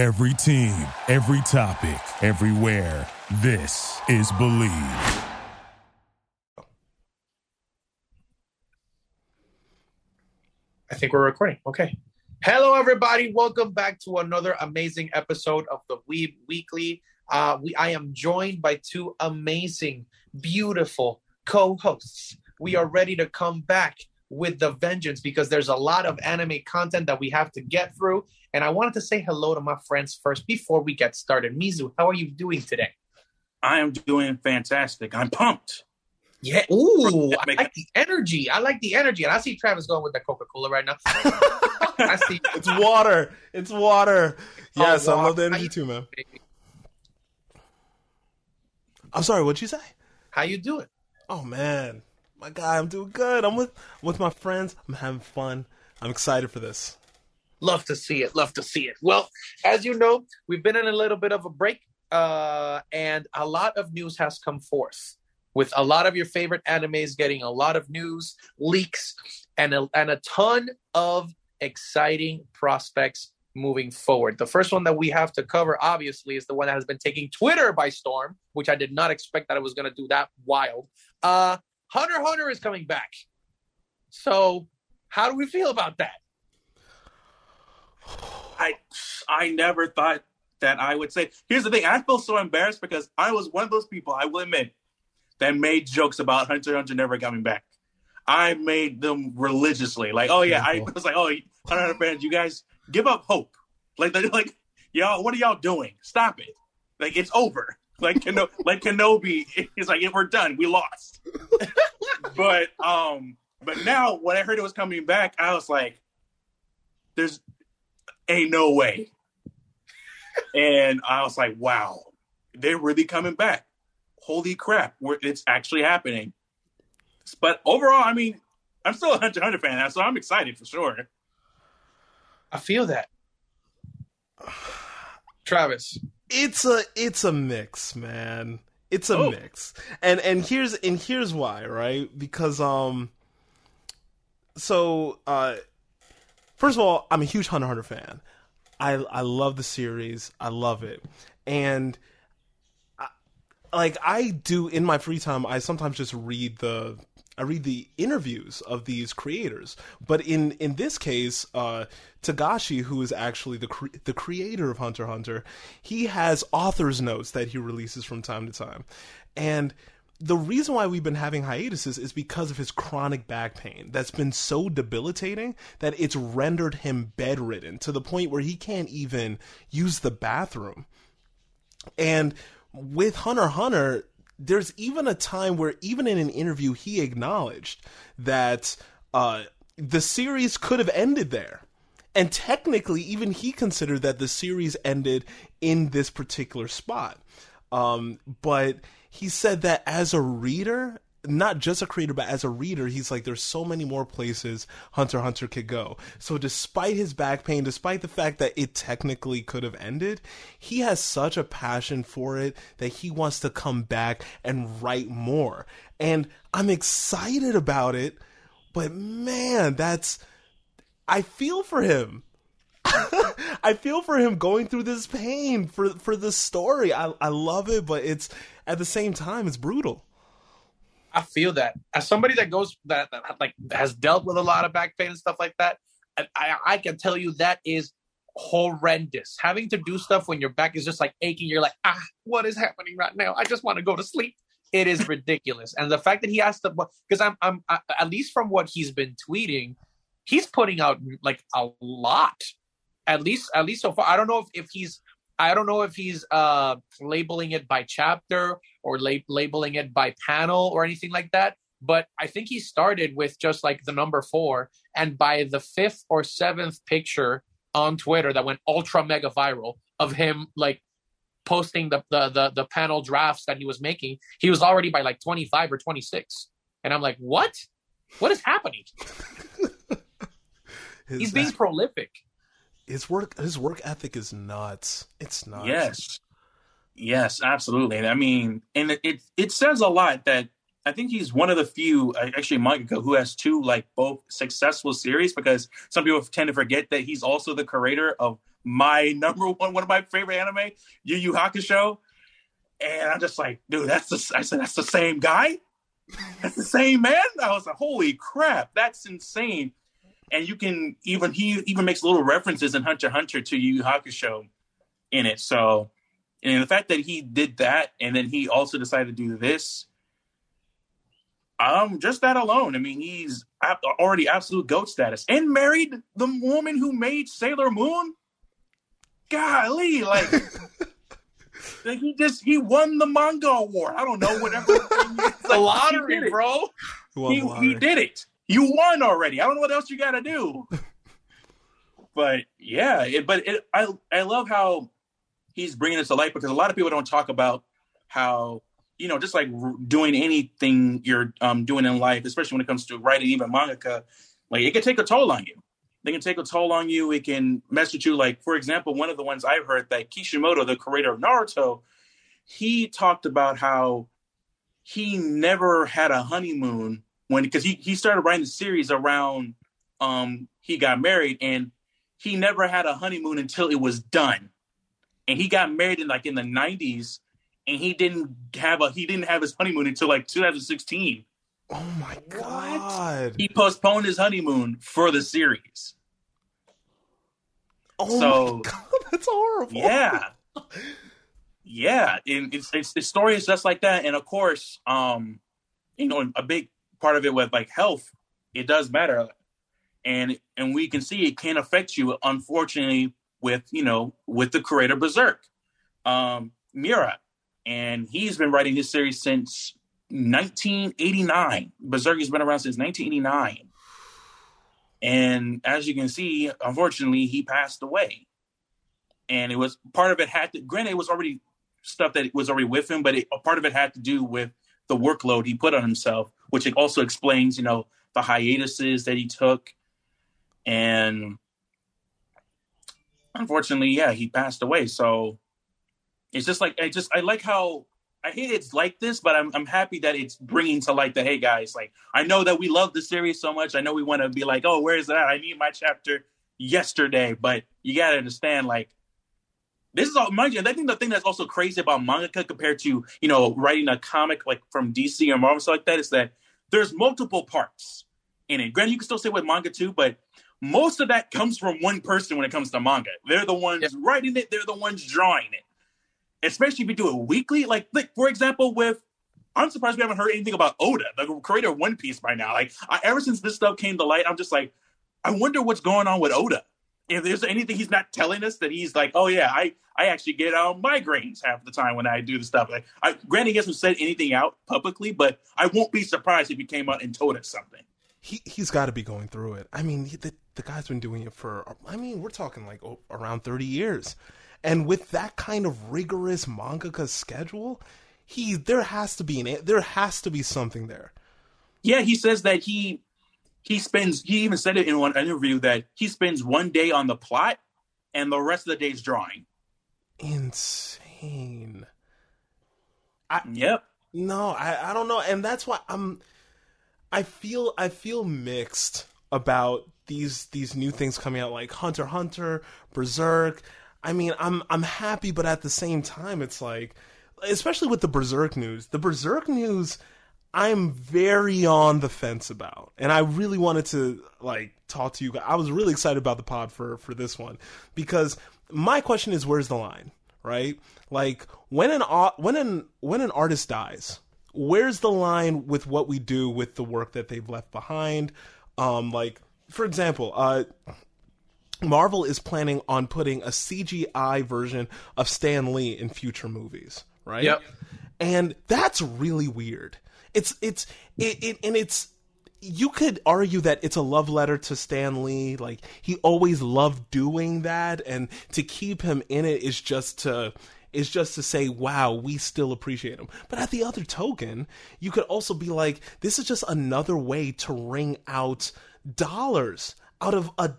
Every team, every topic, everywhere. This is Believe. I think we're recording. Okay. Hello, everybody. Welcome back to another amazing episode of the Weeb Weekly. Uh, we I am joined by two amazing, beautiful co-hosts. We are ready to come back with the vengeance because there's a lot of anime content that we have to get through. And I wanted to say hello to my friends first before we get started. Mizu, how are you doing today? I am doing fantastic. I'm pumped. Yeah. Ooh, I like the energy. I like the energy. And I see Travis going with the Coca Cola right now. I see. It's water. It's water. Oh, yes, Oh, I love the energy too, man. I'm sorry. What'd you say? How you doing? Oh man, my guy, I'm doing good. I'm with I'm with my friends. I'm having fun. I'm excited for this. Love to see it. Love to see it. Well, as you know, we've been in a little bit of a break, uh, and a lot of news has come forth. With a lot of your favorite animes getting a lot of news leaks and a, and a ton of exciting prospects moving forward. The first one that we have to cover, obviously, is the one that has been taking Twitter by storm, which I did not expect that it was going to do that wild. Uh, Hunter Hunter is coming back. So, how do we feel about that? I I never thought that I would say. Here's the thing. I feel so embarrassed because I was one of those people. I will admit that made jokes about Hunter Hunter never coming back. I made them religiously. Like, oh yeah, I was like, oh, Hunter Hunter fans, you guys give up hope. Like, they're like y'all, what are y'all doing? Stop it. Like, it's over. Like, Keno- like Kenobi is like, we're done. We lost. but um, but now when I heard it was coming back, I was like, there's ain't no way. and I was like, wow, they're really coming back. Holy crap, we're, it's actually happening. But overall, I mean, I'm still a Hunter x Hunter fan, so I'm excited for sure. I feel that. Travis. It's a it's a mix, man. It's a Oh. mix. And and here's and here's why, right? Because um so uh first of all, I'm a huge Hunter Hunter fan. I I love the series. I love it. And I, like I do in my free time, I sometimes just read the I read the interviews of these creators. But in in this case, uh Togashi, who is actually the cre- the creator of Hunter Hunter, he has author's notes that he releases from time to time. And the reason why we've been having hiatuses is because of his chronic back pain that's been so debilitating that it's rendered him bedridden to the point where he can't even use the bathroom. And with Hunter Hunter, there's even a time where, even in an interview, he acknowledged that uh, the series could have ended there. And technically, even he considered that the series ended in this particular spot. Um, but he said that as a reader, not just a creator, but as a reader, he's like, there's so many more places Hunter Hunter could go. So despite his back pain, despite the fact that it technically could have ended, he has such a passion for it that he wants to come back and write more. And I'm excited about it, but man, that's, I feel for him. I feel for him going through this pain for for this story. I I love it, but it's at the same time it's brutal. I feel that as somebody that goes that, that like has dealt with a lot of back pain and stuff like that, I, I can tell you that is horrendous. Having to do stuff when your back is just like aching, you're like, ah, what is happening right now? I just want to go to sleep. It is ridiculous, and the fact that he has to, because I'm I'm I, at least from what he's been tweeting, he's putting out like a lot. At least at least so far. I don't know if, if he's I don't know if he's uh labeling it by chapter or lab- labeling it by panel or anything like that. But I think he started with just like the number four, and by the fifth or seventh picture on Twitter that went ultra mega viral of him like posting the the the, the panel drafts that he was making, he was already by like twenty five or twenty six, and I'm like, what? What is happening? His, He's being prolific. His work his work ethic is nuts. It's nuts. Yes. Yes, absolutely. I mean, and it, it it says a lot that I think he's one of the few uh, actually mangaka who has two like both successful series because some people tend to forget that he's also the creator of my number one, one of my favorite anime, Yu Yu Hakusho. And I'm just like, dude, that's the, I said, that's the same guy. That's the same man. I was like, holy crap, that's insane. And you can even, he even makes little references in Hunter Hunter to Yu Yu Hakusho in it. So, and the fact that he did that and then he also decided to do this, um, just that alone. I mean, he's already absolute goat status and married the woman who made Sailor Moon. Golly, like, like he just he won the manga award. I don't know whatever the like, lottery, bro. He, he did it. You won already. I don't know what else you got to do. but yeah, it, but it, I I love how he's bringing this to light because a lot of people don't talk about how you know just like doing anything you're um, doing in life, especially when it comes to writing even manga, like it can take a toll on you. They can take a toll on you. It can mess with you. Like for example, one of the ones I've heard that Kishimoto, the creator of Naruto, he talked about how he never had a honeymoon when because he he started writing the series around um he got married and he never had a honeymoon until it was done. And he got married in like in the 90s and he didn't have a he didn't have his honeymoon until like 2016 oh my god. What? he postponed his honeymoon for the series. Oh so, my god that's horrible. yeah. Yeah and it's, it's the story is just like that. And of course um you know a big part of it with like health it does matter and and we can see it can affect you unfortunately with you know with the creator Berserk, um, Miura, and he's been writing his series since 1989. Berserk has been around since 1989, and as you can see, unfortunately, he passed away. And it was part of it had to. Granted, it was already stuff that was already with him, but it, a part of it had to do with the workload he put on himself, which it also explains, you know, the hiatuses that he took, and unfortunately, yeah, he passed away. So it's just like I just I like how I hate it's like this, but I'm I'm happy that it's bringing to light that hey guys, like I know that we love the series so much. I know we want to be like, oh, where is that? I need my chapter yesterday, but you gotta understand, like this is all mind you. I think the thing that's also crazy about manga compared to you know writing a comic like from DC or Marvel stuff like that is that there's multiple parts in it. Granted, you can still say with manga too, but most of that comes from one person when it comes to manga. They're the ones yep. writing it, they're the ones drawing it. Especially if you do it weekly. Like, like for example, with I'm surprised we haven't heard anything about Oda, the creator of One Piece by now. Like, I, ever since this stuff came to light, I'm just like, I wonder what's going on with Oda. If there's anything he's not telling us that he's like, oh yeah, I I actually get um, migraines half the time when I do the stuff. Like, I, granted, he hasn't said anything out publicly, but I won't be surprised if he came out and told us something he he's got to be going through it. I mean, the the guy's been doing it for I mean, we're talking like oh, around 30 years. And with that kind of rigorous mangaka schedule, he there has to be an there has to be something there. Yeah, he says that he he spends he even said it in one interview that he spends one day on the plot and the rest of the day is drawing. Insane. I, yep. No, I, I don't know, and that's why I'm I feel I feel mixed about these these new things coming out like Hunter Hunter, Berserk. I mean, I'm I'm happy, but at the same time, it's like, especially with the Berserk news, the Berserk news, I'm very on the fence about, and I really wanted to like talk to you. I was really excited about the pod for for this one because my question is, where's the line, right? Like when an when an when an artist dies, where's the line with what we do with the work that they've left behind? Um, like, for example, uh, Marvel is planning on putting a CGI version of Stan Lee in future movies, right? Yep. And that's really weird. It's it's it, it and it's you could argue that it's a love letter to Stan Lee. Like he always loved doing that, and to keep him in it is just to is just to say, wow, we still appreciate him. But at the other token, you could also be like, this is just another way to wring out dollars out of a,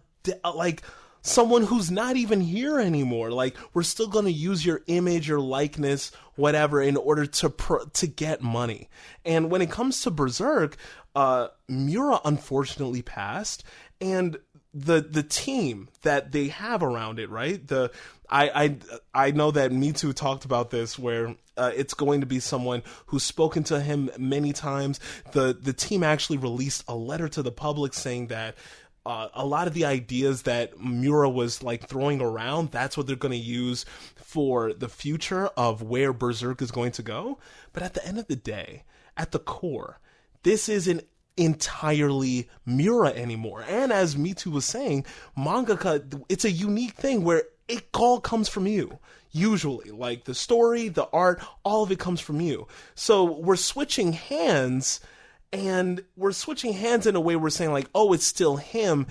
like, someone who's not even here anymore. Like we're still going to use your image, your likeness, whatever, in order to to get money. And when it comes to Berserk, uh, Miura unfortunately passed, and the the team that they have around it, right? The I I I know that Me Too talked about this where uh, it's going to be someone who's spoken to him many times. The the team actually released a letter to the public saying that uh, a lot of the ideas that Miura was like throwing around, that's what they're going to use for the future of where Berserk is going to go. But at the end of the day, at the core, this isn't entirely Miura anymore. And as Mitu was saying, mangaka, it's a unique thing where it all comes from you. Usually, like the story, the art, all of it comes from you. So we're switching hands and we're switching hands in a way we're saying like, oh, it's still him.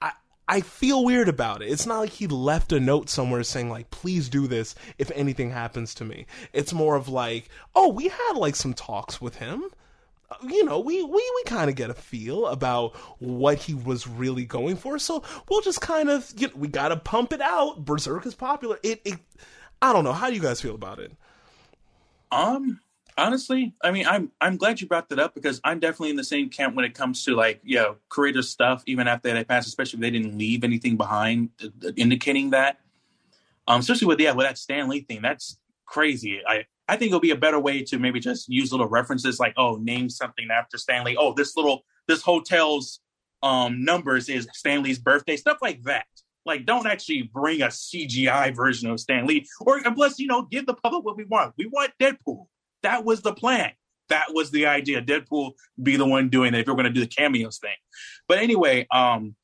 I I feel weird about it. It's not like he left a note somewhere saying like, please do this if anything happens to me. It's more of like, oh, we had like some talks with him you know, we, we, we kind of get a feel about what he was really going for. So we'll just kind of, you know, we got to pump it out. Berserk is popular. It, it, I don't know. How do you guys feel about it? Um, honestly, I mean, I'm, I'm glad you brought that up because I'm definitely in the same camp when it comes to like, you know, creator stuff, even after they passed, especially if they didn't leave anything behind uh, indicating that. Um, especially with, yeah, with that Stan Lee thing, that's crazy. I, I think it'll be a better way to maybe just use little references like, oh, name something after Stan Lee. Oh, this little this hotel's um numbers is Stan Lee's birthday, stuff like that. Like, don't actually bring a CGI version of Stan Lee, or unless you know, give the public what we want. We want Deadpool. That was the plan. That was the idea. Deadpool be the one doing it if you're going to do the cameos thing. But anyway, um,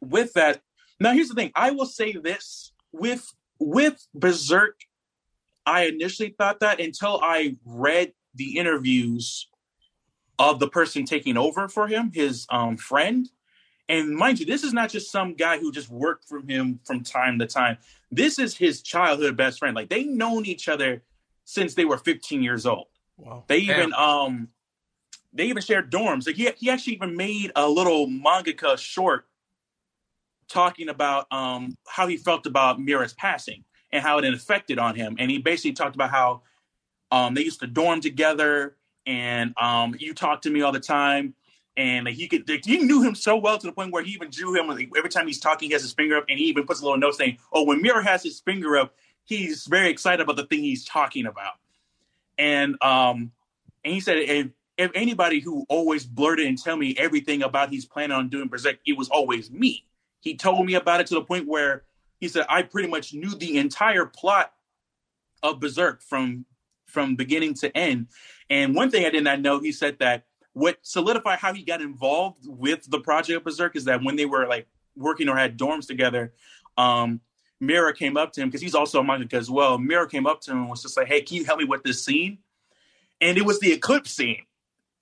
with that, now here's the thing. I will say this with with Berserk I initially thought that until I read the interviews of the person taking over for him, his um, friend. And mind you, this is not just some guy who just worked for him from time to time. This is his childhood best friend. Like they known each other since they were 15 years old. Wow. They even um they even shared dorms. Like he he actually even made a little mangaka short talking about um how he felt about Miura's passing and how it affected on him. And he basically talked about how um, they used to dorm together, and um, you talk to me all the time. And like, he could, like, he knew him so well to the point where he even drew him. Like, every time he's talking, he has his finger up, and he even puts a little note saying, "Oh, when Miura has his finger up, he's very excited about the thing he's talking about." And um, and he said, if, if anybody who always blurted and tell me everything about he's planning on doing Berserk, it was always me. He told me about it to the point where he said I pretty much knew the entire plot of Berserk from from beginning to end. And one thing I did not know, he said that what solidified how he got involved with the project of Berserk is that when they were like working or had dorms together, um, Miura came up to him because he's also a mangaka as well. Miura came up to him and was just like, "Hey, can you help me with this scene?" And it was the eclipse scene.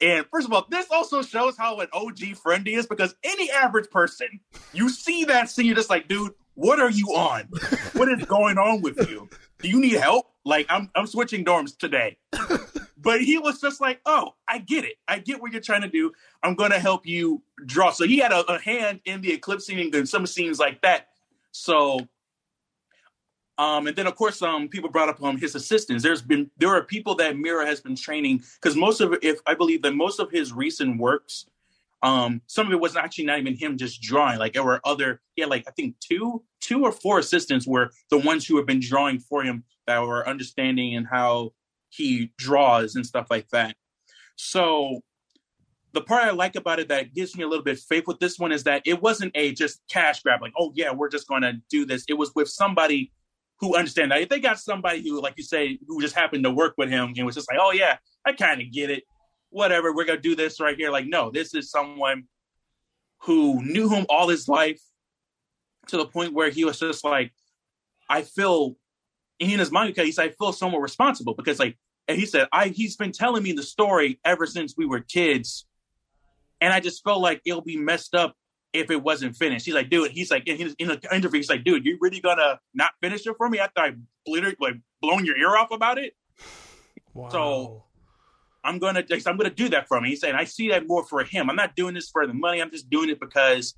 And first of all, this also shows how an OG friend is because any average person, you see that scene, you're just like, dude, what are you on? what is going on with you? Do you need help? Like I'm I'm switching dorms today. But he was just like, oh, I get it. I get what you're trying to do. I'm going to help you draw. So he had a, a hand in the eclipse scene and some scenes like that. So, um, and then of course, um, people brought up um his assistants. There's been there are people that Miura has been training because most of if I believe that most of his recent works um, some of it was actually not even him just drawing. Like there were other, he had like I think two, two or four assistants were the ones who have been drawing for him that were understanding and how he draws and stuff like that. So the part I like about it that gives me a little bit faith with this one is that it wasn't a just cash grab, like, oh yeah, we're just gonna do this. It was with somebody who understand that. If they got somebody who, like you say, who just happened to work with him and was just like, oh yeah, I kind of get it whatever, we're gonna do this right here. Like, no, this is someone who knew him all his life to the point where he was just like, I feel in his mind, he said, I feel somewhat responsible because like and he said, I he's been telling me the story ever since we were kids. And I just felt like it'll be messed up if it wasn't finished. He's like, dude, he's like in, his, in an interview, he's like, dude, you really gonna not finish it for me after I literally like blown your ear off about it? Wow. So I'm gonna I'm gonna do that for him. He's saying, I see that more for him. I'm not doing this for the money. I'm just doing it because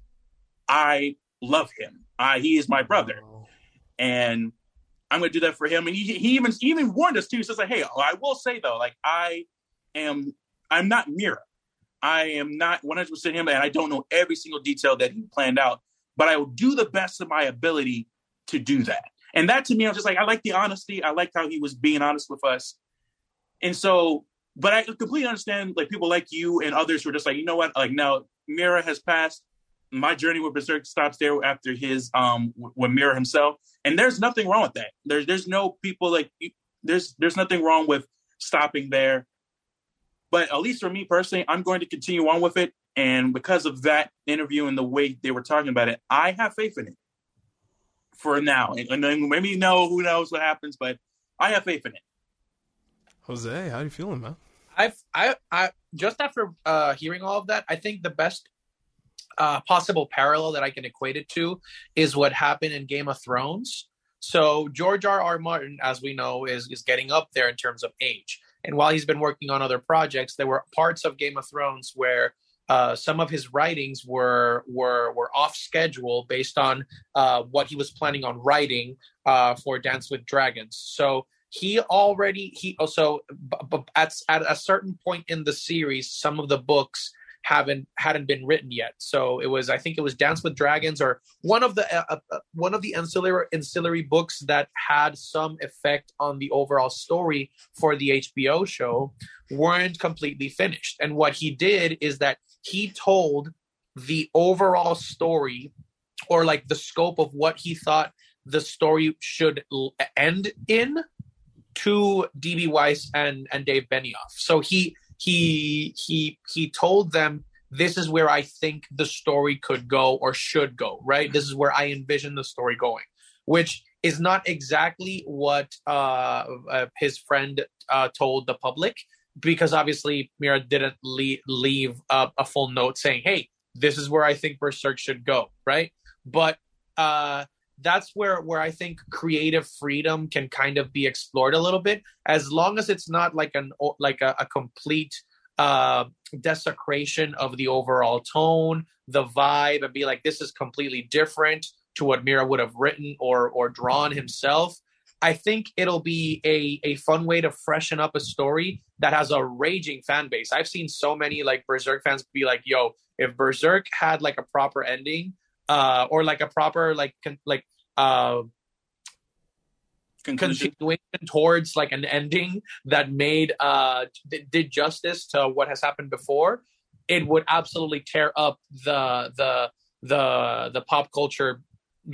I love him. I he is my brother, and I'm gonna do that for him. And he, he even he even warned us too. He says like, hey, I will say though, like I am I'm not Miura. I am not 100 percent him, and I don't know every single detail that he planned out. but I will do the best of my ability to do that. And that to me, I was just like, I like the honesty. I liked how he was being honest with us. And so, but I completely understand like people like you and others who are just like, you know what? Like now Miura has passed. My journey with Berserk stops there after his um with Miura himself. And there's nothing wrong with that. There's there's no people like there's there's nothing wrong with stopping there. But at least for me personally, I'm going to continue on with it. And because of that interview and the way they were talking about it, I have faith in it for now. And then maybe no, who knows what happens, but I have faith in it. Jose, how are you feeling, man? I've I I just after uh, hearing all of that, I think the best uh, possible parallel that I can equate it to is what happened in Game of Thrones. So George R. R. Martin, as we know, is is getting up there in terms of age. And while he's been working on other projects, there were parts of Game of Thrones where uh, some of his writings were were were off schedule based on uh, what he was planning on writing uh, for Dance with Dragons. So he already he also at at a certain point in the series, some of the books haven't hadn't been written yet. So it was I think it was Dance with Dragons or one of the uh, uh, uh one of the ancillary ancillary books that had some effect on the overall story for the HBO show weren't completely finished. And what he did is that he told the overall story or like the scope of what he thought the story should end in to DB Weiss and and Dave Benioff. So he he he he told them this is where I think the story could go or should go, right? This is where I envision the story going, which is not exactly what uh, uh, his friend uh, told the public, because obviously Miura didn't leave, leave a, a full note saying, "Hey, this is where I think Berserk should go," right? But uh, that's where where I think creative freedom can kind of be explored a little bit, as long as it's not like an like a, a complete uh, desecration of the overall tone, the vibe, and be like, this is completely different to what Miura would have written or or drawn himself. I think it'll be a a fun way to freshen up a story that has a raging fan base. I've seen so many like Berserk fans be like, "Yo, if Berserk had like a proper ending, uh, or like a proper like con- like uh, continuation towards like an ending that made uh did justice to what has happened before, it would absolutely tear up the the the the pop culture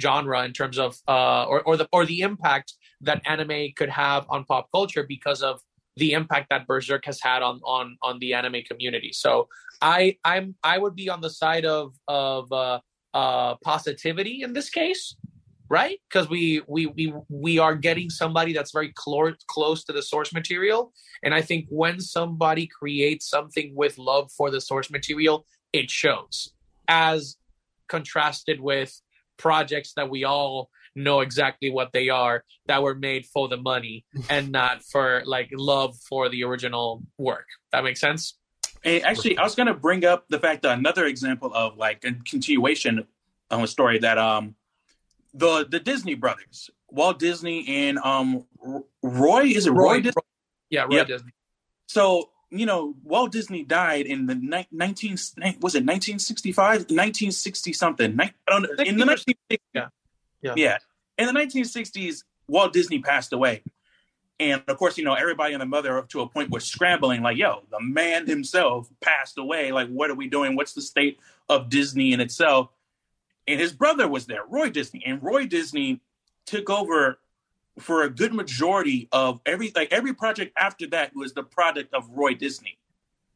genre in terms of uh or or the or the impact that anime could have on pop culture because of the impact that Berserk has had on on on the anime community. So I I'm I would be on the side of of uh, uh, positivity in this case, right? Because we we we we are getting somebody that's very close close to the source material, and I think when somebody creates something with love for the source material, it shows. As contrasted with projects that we all know exactly what they are that were made for the money and not for like love for the original work. That makes sense? And actually, I was going to bring up the fact that another example of like a continuation of a story that um the the Disney brothers, Walt Disney and um Roy is it Roy? Roy Disney? Yeah, Roy yep. Disney. So you know, Walt Disney died in the ni- 19 was it 1965, 1960 something. Ni- I don't know, in the 1960s. Yeah. yeah. Yeah. In the 1960s, Walt Disney passed away. And of course, you know, everybody and the mother up to a point was scrambling, like, yo, the man himself passed away. Like, what are we doing? What's the state of Disney in itself? And his brother was there, Roy Disney. And Roy Disney took over for a good majority of every like every project after that was the product of Roy Disney.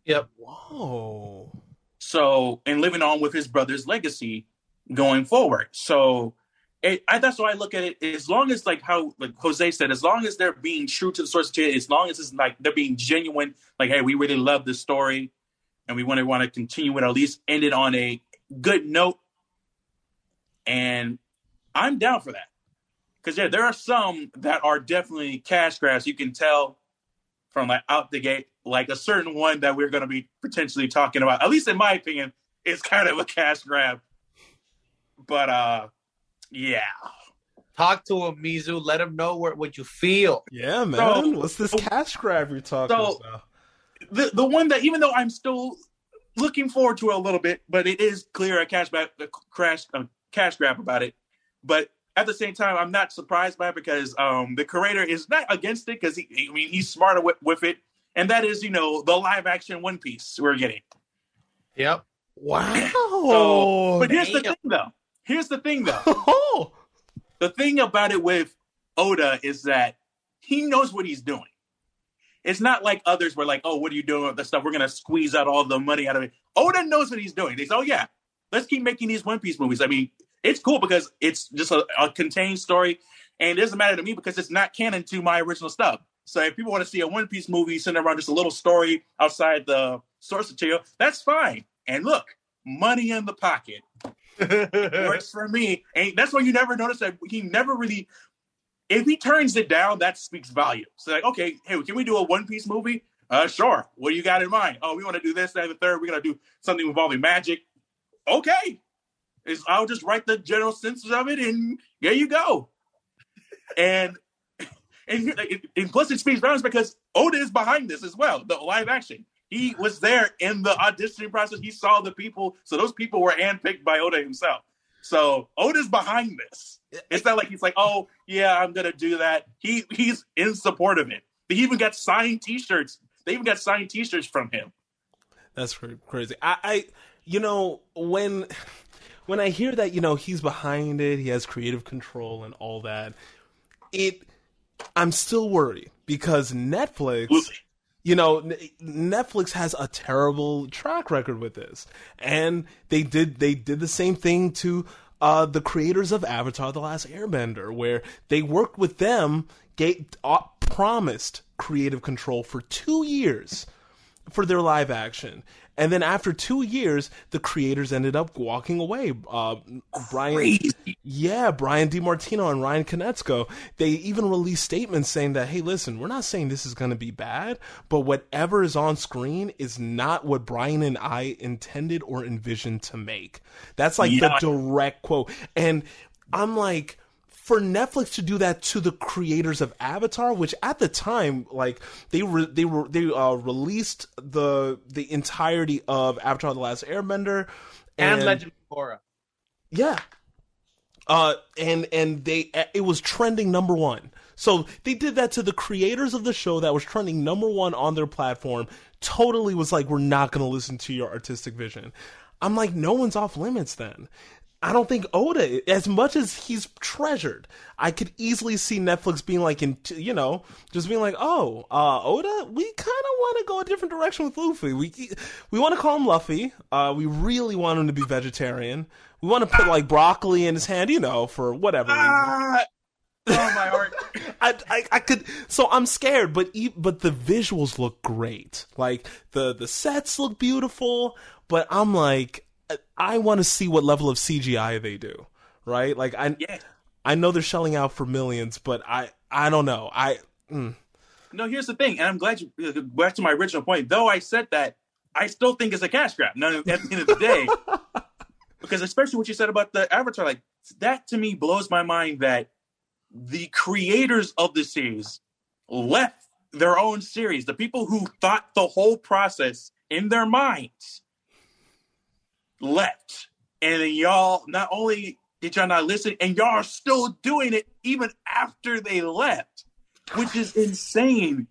Yep. Whoa. So and living on with his brother's legacy going forward. So it, I, that's why I look at it. As long as like how like Jose said, as long as they're being true to the source material, as long as it's like they're being genuine, like hey, we really love this story, and we want to want to continue it, at least end it on a good note. And I'm down for that because yeah, there are some that are definitely cash grabs. You can tell from like out the gate, like a certain one that we're going to be potentially talking about. At least in my opinion, is kind of a cash grab. But uh yeah. Talk to him, Mizu. Let him know what, what you feel. Yeah, man. So, What's this cash grab you're talking so, about? The the one that even though I'm still looking forward to it a little bit, but it is clear a cashback a crash a cash grab about it, but at the same time, I'm not surprised by it because um, the creator is not against it because he, I mean, he's smarter with, with it, and that is, you know, the live action One Piece we're getting. Yep. Wow. So, but here's the thing, though. Here's the thing, though. Oh, the thing about it with Oda is that he knows what he's doing. It's not like others were like, oh, what are you doing with the stuff? We're gonna squeeze out all the money out of it. Oda knows what he's doing. They say, oh yeah, let's keep making these One Piece movies. I mean, it's cool because it's just a, a contained story, and it doesn't matter to me because it's not canon to my original stuff. So if people want to see a One Piece movie centered around just a little story outside the source material, that's fine. And look, money in the pocket works for me. And that's why you never notice that he never really. If he turns it down, that speaks volume. So like, okay, hey, can we do a One Piece movie? Uh, sure. What do you got in mind? Oh, we want to do this, that, and the third. We're gonna do something involving magic. Okay, is I'll just write the general sense of it, and there you go. And and, and plus, it speaks volumes because Oda is behind this as well. The live action. He was there in the auditioning process. He saw the people, so those people were handpicked by Oda himself. So Oda's behind this. It's not like he's like, oh yeah, I'm gonna do that. He he's in support of it. They even got signed T-shirts. They even got signed T-shirts from him. that's crazy. I, I, you know, when when I hear that, you know, he's behind it, he has creative control and all that. It, I'm still worried because Netflix. Absolutely. You know netflix has a terrible track record with this. And they did they did the same thing to uh the creators of avatar the last airbender where they worked with them gave, uh, promised creative control for two years for their live action and then after two years the creators ended up walking away uh brian Crazy. yeah, Brian DiMartino and Ryan Konietzko, they even released statements saying that, hey, listen, we're not saying this is going to be bad, but whatever is on screen is not what Brian and I intended or envisioned to make. That's like Yeah. the direct quote. And I'm like, for Netflix to do that to the creators of Avatar, which at the time, like they re- they were they uh, released the the entirety of Avatar: The Last Airbender And, Legend of Korra. yeah. Uh, and and they it was trending number one. So they did that to the creators of the show that was trending number one on their platform. Totally was like, we're not going to listen to your artistic vision. I'm like, no one's off limits then. I don't think Oda, as much as he's treasured, I could easily see Netflix being like, in you know, just being like, oh, uh, Oda, we kind of want to go a different direction with Luffy. We we want to call him Luffy. Uh, we really want him to be vegetarian. We want to put like broccoli in his hand, you know, for whatever. reason. Ah, oh my heart. I, I I could so I'm scared, but e- but the visuals look great. Like the the sets look beautiful, but I'm like I want to see what level of CGI they do. Right? Like I Yeah. I know they're shelling out for millions, but I I don't know. I mm, No, here's the thing, and I'm glad you uh, back to my original point. Though I said that, I still think it's a cash grab. No, at the end of the day, because especially what you said about the Avatar, like that to me blows my mind that the creators of the series left their own series. The people who thought the whole process in their minds left, and y'all not only did y'all not listen, and y'all are still doing it even after they left which is insane.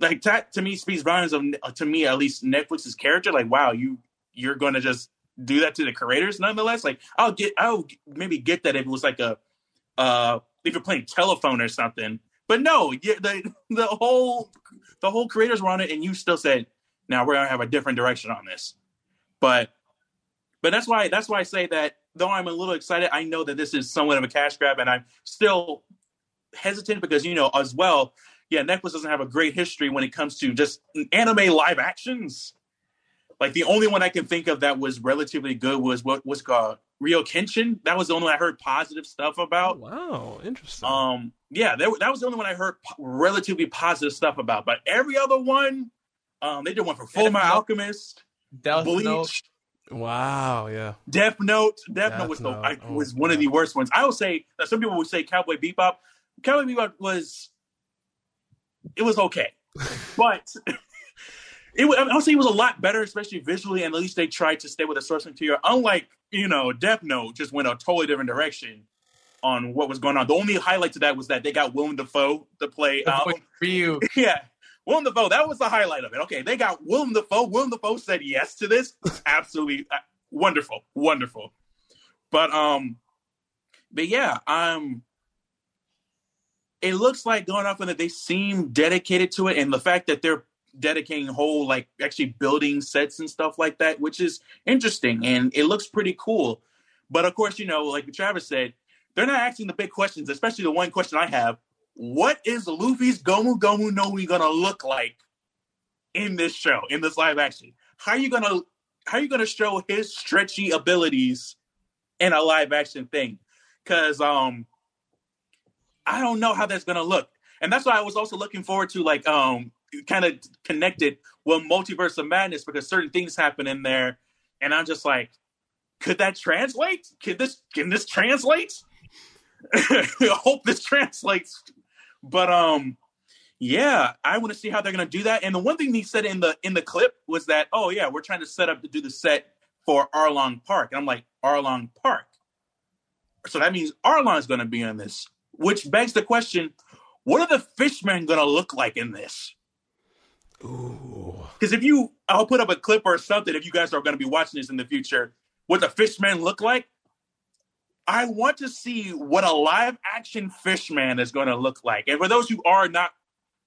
Like that to me speaks volumes of to me at least Netflix's character. Like, wow, you you're gonna just do that to the creators nonetheless. Like, I'll get I'll maybe get that if it was like a uh if you're playing telephone or something. But no, the the whole the whole creators were on it, and you still said, "Now we're gonna have a different direction on this." But but that's why that's why I say that though I'm a little excited, I know that this is somewhat of a cash grab, and I'm still hesitant because you know as well yeah netflix doesn't have a great history when it comes to just anime live actions. Like the only one i can think of that was relatively good was what was called Rurouni Kenshin. That was the only one i heard positive stuff about. Wow, interesting. um yeah that, that was the only one i heard po- relatively positive stuff about. But every other one um they did one for full Death metal Note. alchemist Death bleach Note. wow, yeah. Death Note. Death, Death Note was the I, Oh, was one of the worst ones. I would say that some people would say Cowboy Bebop. Cowboy Bebop was it was okay, but it, I would say it was a lot better, especially visually, and at least they tried to stay with the source material. Unlike you know, Death Note just went a totally different direction on what was going on. The only highlight to that was that they got Willem Dafoe to play um, Ryu. Yeah, Willem Dafoe. That was the highlight of it. Okay, they got Willem Dafoe. Willem Dafoe said yes to this. Absolutely uh, wonderful, wonderful. But um, but yeah, um, it looks like going off on that they seem dedicated to it, and the fact that they're dedicating whole like actually building sets and stuff like that, which is interesting and it looks pretty cool. But of course, you know, like Travis said, they're not asking the big questions, especially the one question I have. What is Luffy's Gomu Gomu no Mi gonna look like in this show, in this live action? How are you gonna how are you gonna show his stretchy abilities in a live action thing? Cause um I don't know how that's gonna look. And that's why I was also looking forward to like um kind of connected with multiverse of madness because certain things happen in there and i'm just like could that translate can this can this translate i hope this translates but um yeah i want to see how they're going to do that and the one thing he said in the in the clip was that oh yeah we're trying to set up to do the set for arlong park and i'm like arlong park so that means arlong is going to be in this which begs the question what are the fishmen going to look like in this Ooh. because if you, I'll put up a clip or something if you guys are going to be watching this in the future, what the Fishman look like. I want to see what a live action Fishman is going to look like. And for those who are not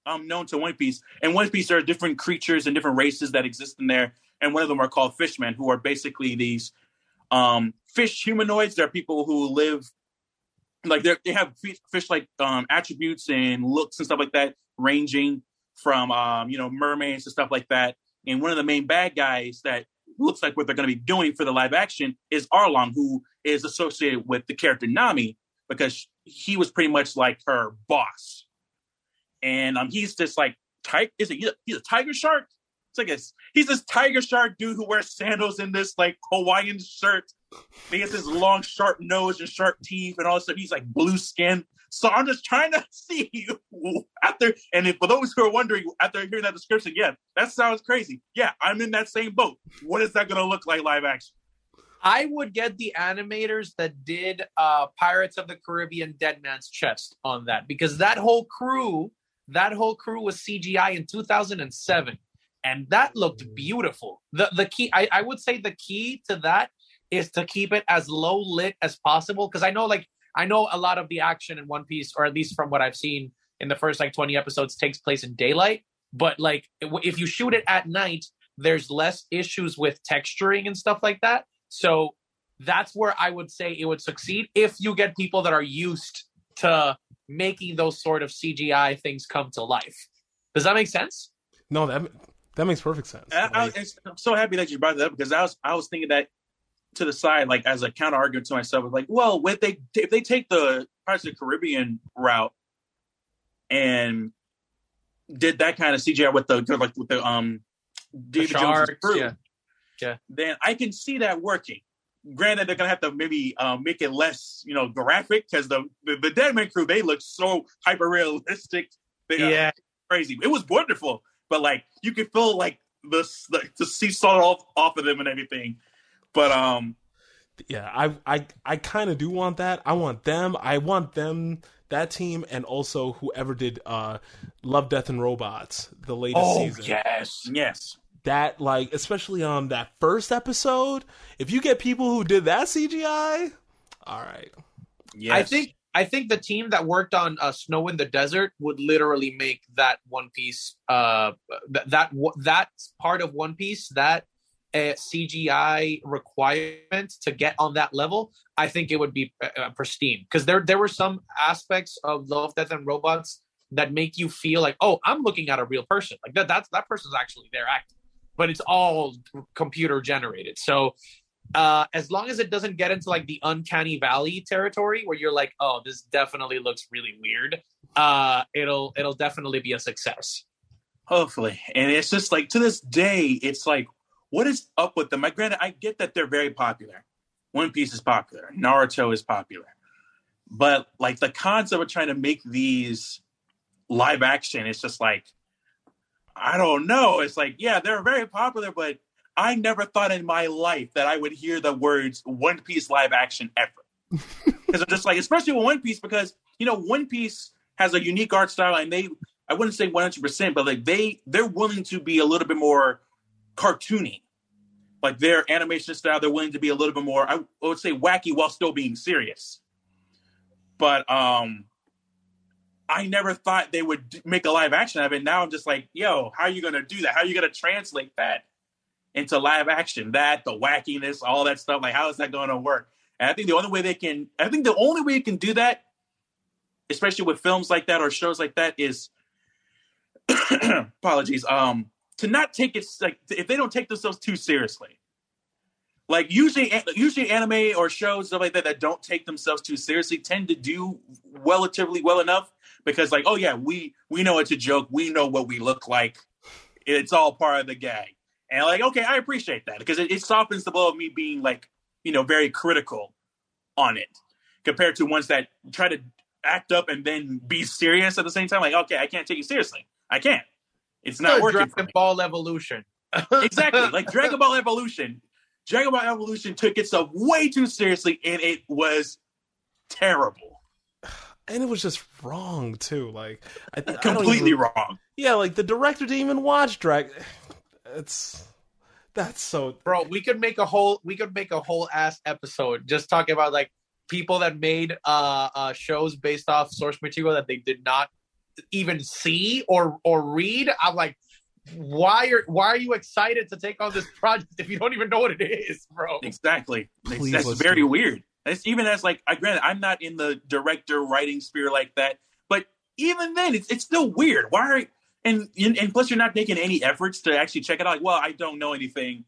um, known to One Piece, in One Piece there are different creatures and different races that exist in there, and one of them are called Fishmen, who are basically these um, fish humanoids. They're people who live like they have fish like um, attributes and looks and stuff like that, ranging from um, you know mermaids and stuff like that. And one of the main bad guys that looks like what they're going to be doing for the live action is Arlong, who is associated with the character Nami because he was pretty much like her boss. And um, he's just like tiger. Is it he's a tiger shark? It's like a, he's this tiger shark dude who wears sandals in this like Hawaiian shirt. He has this long sharp nose and sharp teeth and all this stuff. He's like blue skin. So I'm just trying to see after, and if, for those who are wondering after hearing that description, yeah, that sounds crazy. Yeah, I'm in that same boat. What is that going to look like live action? I would get the animators that did uh, Pirates of the Caribbean Dead Man's Chest on that because that whole crew, that whole crew was CGI in 2007, and that looked beautiful. The the key, I, I would say, the key to that is to keep it as low lit as possible because I know like I know a lot of the action in One Piece, or at least from what I've seen in the first like 20 episodes, takes place in daylight. But like if you shoot it at night, there's less issues with texturing and stuff like that. So that's where I would say it would succeed if you get people that are used to making those sort of CGI things come to life. Does that make sense? No, that that makes perfect sense. I, I, I'm so happy that you brought that up because I was I was thinking that to the side, like as a counter argument to myself, was like, well, if they if they take the Pirates of the Caribbean route and did that kind of CGI with the like with the um Davy Jones crew, yeah. Yeah, then I can see that working. Granted, they're gonna have to maybe um, make it less, you know, graphic because the, the the Deadman crew they look so hyper realistic. Yeah, crazy. It was wonderful, but like you could feel like this like, to see salt off off of them and everything. But um, yeah, I I I kind of do want that. I want them. I want them that team and also whoever did uh Love, Death and Robots the latest oh, season. Yes, yes. That like especially on that first episode, if you get people who did that CGI, all right. Yeah. I think I think the team that worked on uh, Snow in the Desert would literally make that One Piece uh th- that that part of One Piece that a CGI requirement to get on that level, I think it would be uh, uh pristine because there there were some aspects of Love, Death, and Robots that make you feel like, oh, I'm looking at a real person. Like that that's that person's actually there acting, but it's all computer generated. So uh, as long as it doesn't get into like the uncanny valley territory where you're like, oh, this definitely looks really weird, uh, it'll it'll definitely be a success. Hopefully, and it's just like to this day, it's like what is up with them? I granted, I get that they're very popular. One Piece is popular. Naruto is popular. But like the concept of trying to make these live action, it's just like, I don't know. It's like, yeah, they're very popular, but I never thought in my life that I would hear the words One Piece live action ever. Because I'm just like, especially with One Piece, because you know, One Piece has a unique art style, and they, I wouldn't say 100, percent but like they, they're willing to be a little bit more cartoony. Like their animation style, they're willing to be a little bit more, I would say, wacky while still being serious. But um, I never thought they would make a live action of it. Now I'm just like, yo, how are you going to do that? How are you going to translate that into live action? That, the wackiness, all that stuff. Like, how is that going to work? And I think the only way they can, I think the only way you can do that, especially with films like that or shows like that, is apologies, um, to not take it like if they don't take themselves too seriously. Like usually, usually anime or shows stuff like that that don't take themselves too seriously tend to do relatively well enough because like oh yeah we we know it's a joke. We know what we look like. It's all part of the gag. And like okay i appreciate that because it, it softens the blow of me being like you know very critical on it compared to ones that try to act up and then be serious at the same time. Like okay i can't take you seriously. I can't. It's not Still working Dragon Ball Evolution. exactly. Like dragon ball evolution. Dragon ball evolution took itself way too seriously and it was terrible and it was just wrong too. Like I, I completely even- wrong Yeah, like the director didn't even watch Drag. It's that's so. bro we could make a whole we could make a whole ass episode just talking about like people that made uh uh shows based off source material that they did not even see or or read i'm like why are why are you excited to take on this project if you don't even know what it is bro Exactly. Please That's very do it. weird. It's even as like, I granted, I'm not in the director writing sphere like that, but even then, it's it's still weird. Why are and and plus you're not making any efforts to actually check it out. Like, well, I don't know anything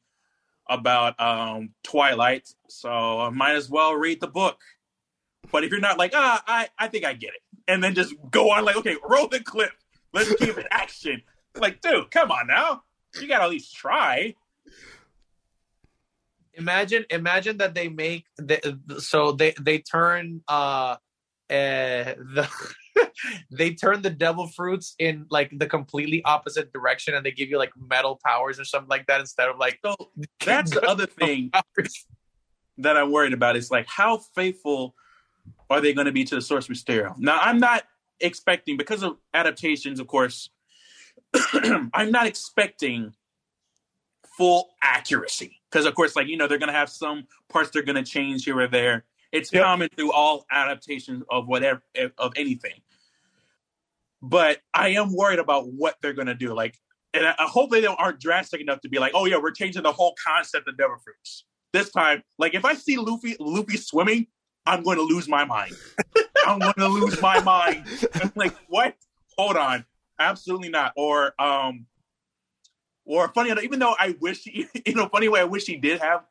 about um Twilight, so I might as well read the book. But if you're not like, ah, I I think I get it, and then just go on like, okay, roll the clip. Let's keep it action. Like, dude, come on now. You gotta at least try. Imagine imagine that they make the, so they they turn uh uh the they turn the devil fruits in like the completely opposite direction and they give you like metal powers or something like that instead of like So that's the other thing that I'm worried about is like how faithful are they going to be to the source material? Now, I'm not expecting because of adaptations, of course. I'm not expecting full accuracy because, of course, like you know, they're going to have some parts they're going to change here or there. It's Yep. common through all adaptations of whatever of anything. But I am worried about what they're going to do. Like, and I, I hope they don't, aren't drastic enough to be like, "Oh yeah, we're changing the whole concept of Devil Fruits." this time, like if I see Luffy Luffy swimming, I'm going to lose my mind. I'm going to lose my mind. I'm like, what? Hold on, absolutely not. Or um, or funny enough, even though I wish, he, in a funny way, I wish he did have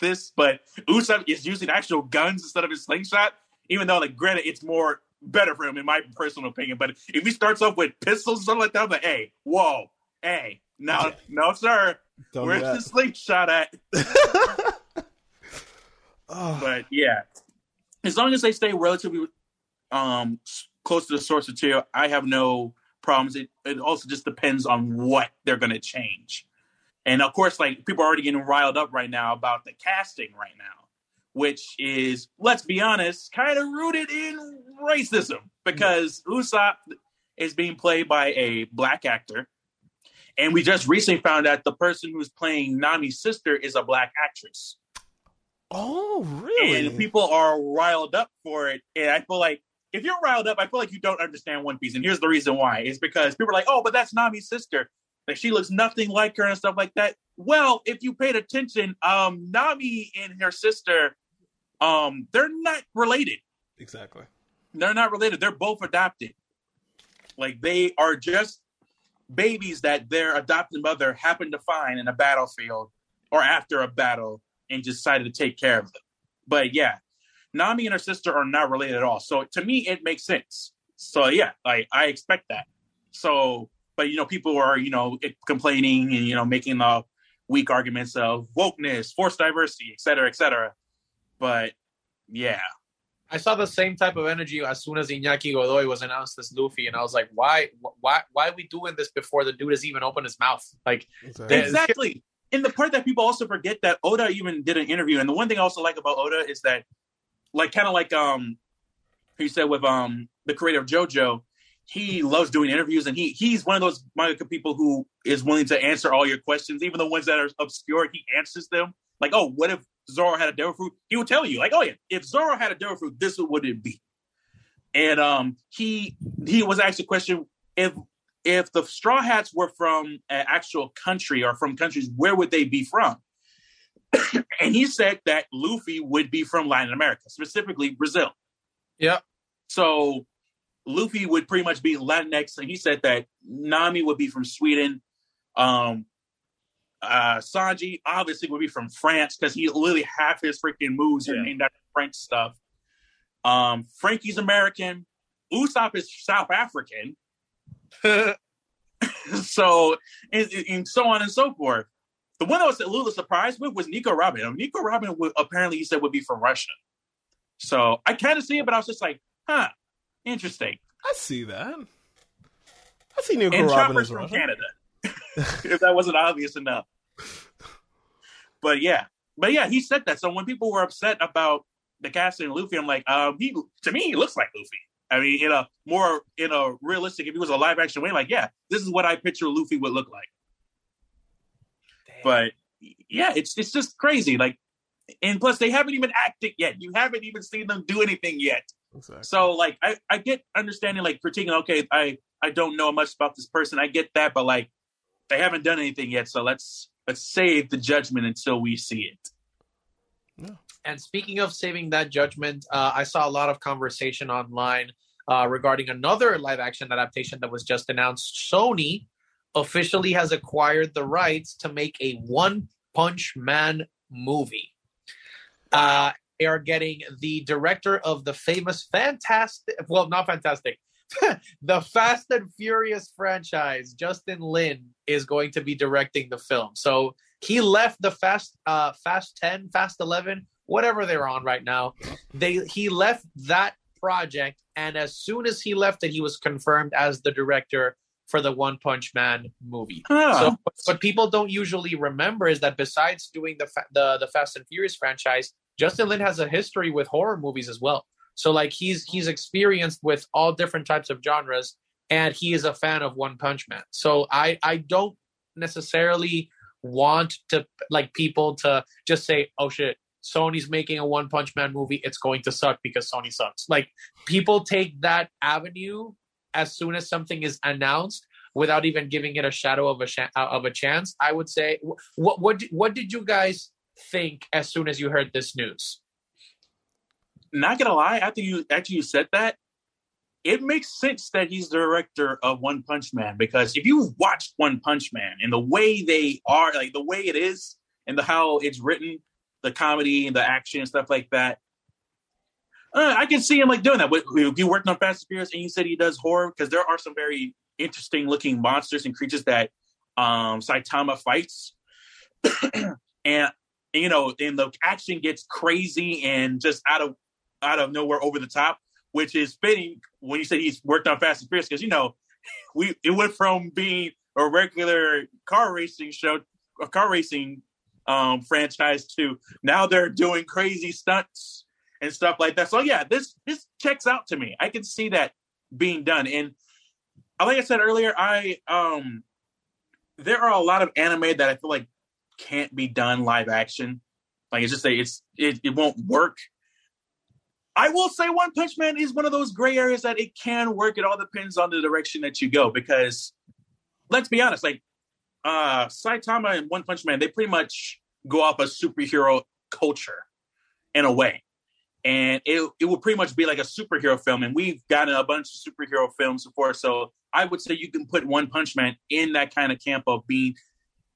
this, but Usopp is using actual guns instead of his slingshot. Even though, like, granted, it's more better for him in my personal opinion. But if he starts off with pistols or something like that, I'm like, hey, whoa, hey, no, no, sir, Don't where's the slingshot at? Oh, but yeah, as long as they stay relatively um close to the source material, I have no problems. It, it also just depends on what they're going to change, and of course, like people are already getting riled up right now about the casting right now, which is let's be honest, kind of rooted in racism because Usopp is being played by a black actor. And we just recently found out the person who's playing Nami's sister is a black actress oh, really? and people are riled up for it. And I feel like if you're riled up, I feel like you don't understand One Piece. And here's the reason why: is because people are like, "Oh, but that's Nami's sister. Like she looks nothing like her and stuff like that." Well, if you paid attention, um, Nami and her sister, um, they're not related. exactly. They're not related. They're both adopted. Like they are just babies that their adopted mother happened to find in a battlefield or after a battle and decided to take care of them. But yeah, Nami and her sister are not related at all. So to me, it makes sense. So yeah, like I expect that. So, but you know, people are you know complaining and you know making the weak arguments of wokeness, forced diversity, et cetera, et cetera. But yeah, I saw the same type of energy as soon as Iñaki Godoy was announced as Luffy, and I was like, why, why, why are we doing this before the dude has even opened his mouth? Like, Exactly. Yeah. Exactly. And the part that people also forget that Oda even did an interview, and the one thing I also like about Oda is that, like, kind of like um, he said with um the creator of JoJo, he loves doing interviews, and he he's one of those people who is willing to answer all your questions, even the ones that are obscure. He answers them. Like, oh, what if Zoro had a devil fruit? He would tell you, like, oh yeah, if Zoro had a devil fruit, this would it be. And um, he he was asked a question if if the Straw Hats were from an actual country or from countries, where would they be from? and he said that Luffy would be from Latin America, specifically Brazil. yeah, So Luffy would pretty much be Latinx, and he said that Nami would be from Sweden. Um, uh, Sanji obviously would be from France because he literally half his freaking moves are Yeah. named after French stuff. Um, Franky's American. Usopp is South African. so and, and so on and so forth. The one I was a little surprised with was Nico Robin. Um, Nico Robin would, apparently he said would be from Russia. So I kind of see it, but I was just like, huh, interesting. I see that. I see Nico and Robin Chopper's as from Russian. Canada. if that wasn't obvious enough. But yeah, but yeah, he said that. So when people were upset about the casting of Luffy, I'm like, um, he to me he looks like Luffy. I mean, in a more in a realistic, if he was a live action way, like, yeah, this is what I picture Luffy would look like. But yeah, it's it's just crazy. Like, and plus they haven't even acted yet. You haven't even seen them do anything yet. Exactly. So like I, I get understanding like critiquing, okay, I, I don't know much about this person. I get that, but like they haven't done anything yet. So let's let's save the judgment until we see it. Yeah. And speaking of saving that judgment, uh, I saw a lot of conversation online uh, regarding another live action adaptation that was just announced. Sony officially has acquired the rights to make a One Punch Man movie. Uh, they are getting the director of the famous Fantastic, well, not Fantastic, the Fast and Furious franchise, Justin Lin, is going to be directing the film. So he left the Fast, uh, Fast 10, Fast 11, whatever they're on right now. They he left that project, and as soon as he left it, he was confirmed as the director for the One Punch Man movie. Huh. So what people don't usually remember is that besides doing the fa- the the Fast and Furious franchise, Justin Lin has a history with horror movies as well. So like he's he's experienced with all different types of genres, and he is a fan of One Punch Man. So I I don't necessarily want to like people to just say, oh shit. Sony's making a One Punch Man movie. It's going to suck because Sony sucks. Like people take that avenue as soon as something is announced without even giving it a shadow of a sh- uh, of a chance. I would say, what what what did you guys think as soon as you heard this news? Not gonna lie, after you after you said that, it makes sense that he's the director of One Punch Man because if you watched One Punch Man and the way they are, like the way it is, and the how it's written, the comedy and the action and stuff like that, uh, I can see him like doing that. But you worked on Fast and Furious and you said he does horror, because there are some very interesting looking monsters and creatures that um, Saitama fights, and you know, and the action gets crazy and just out of out of nowhere over the top, which is fitting when you say he's worked on Fast and Furious, because you know, we it went from being a regular car racing show, a car racing um, franchise to now they're doing crazy stunts and stuff like that. So yeah, this this checks out to me. I can see that being done. And uh, like I said earlier, I um there are a lot of anime that I feel like can't be done live action. Like it's just a, it's it, it won't work. I will say One Punch Man is one of those gray areas that it can work. It all depends on the direction that you go. Because let's be honest, like uh Saitama and One Punch Man, they pretty much go off a superhero culture in a way. And it it will pretty much be like a superhero film. And we've gotten a bunch of superhero films before. So I would say you can put One Punch Man in that kind of camp of being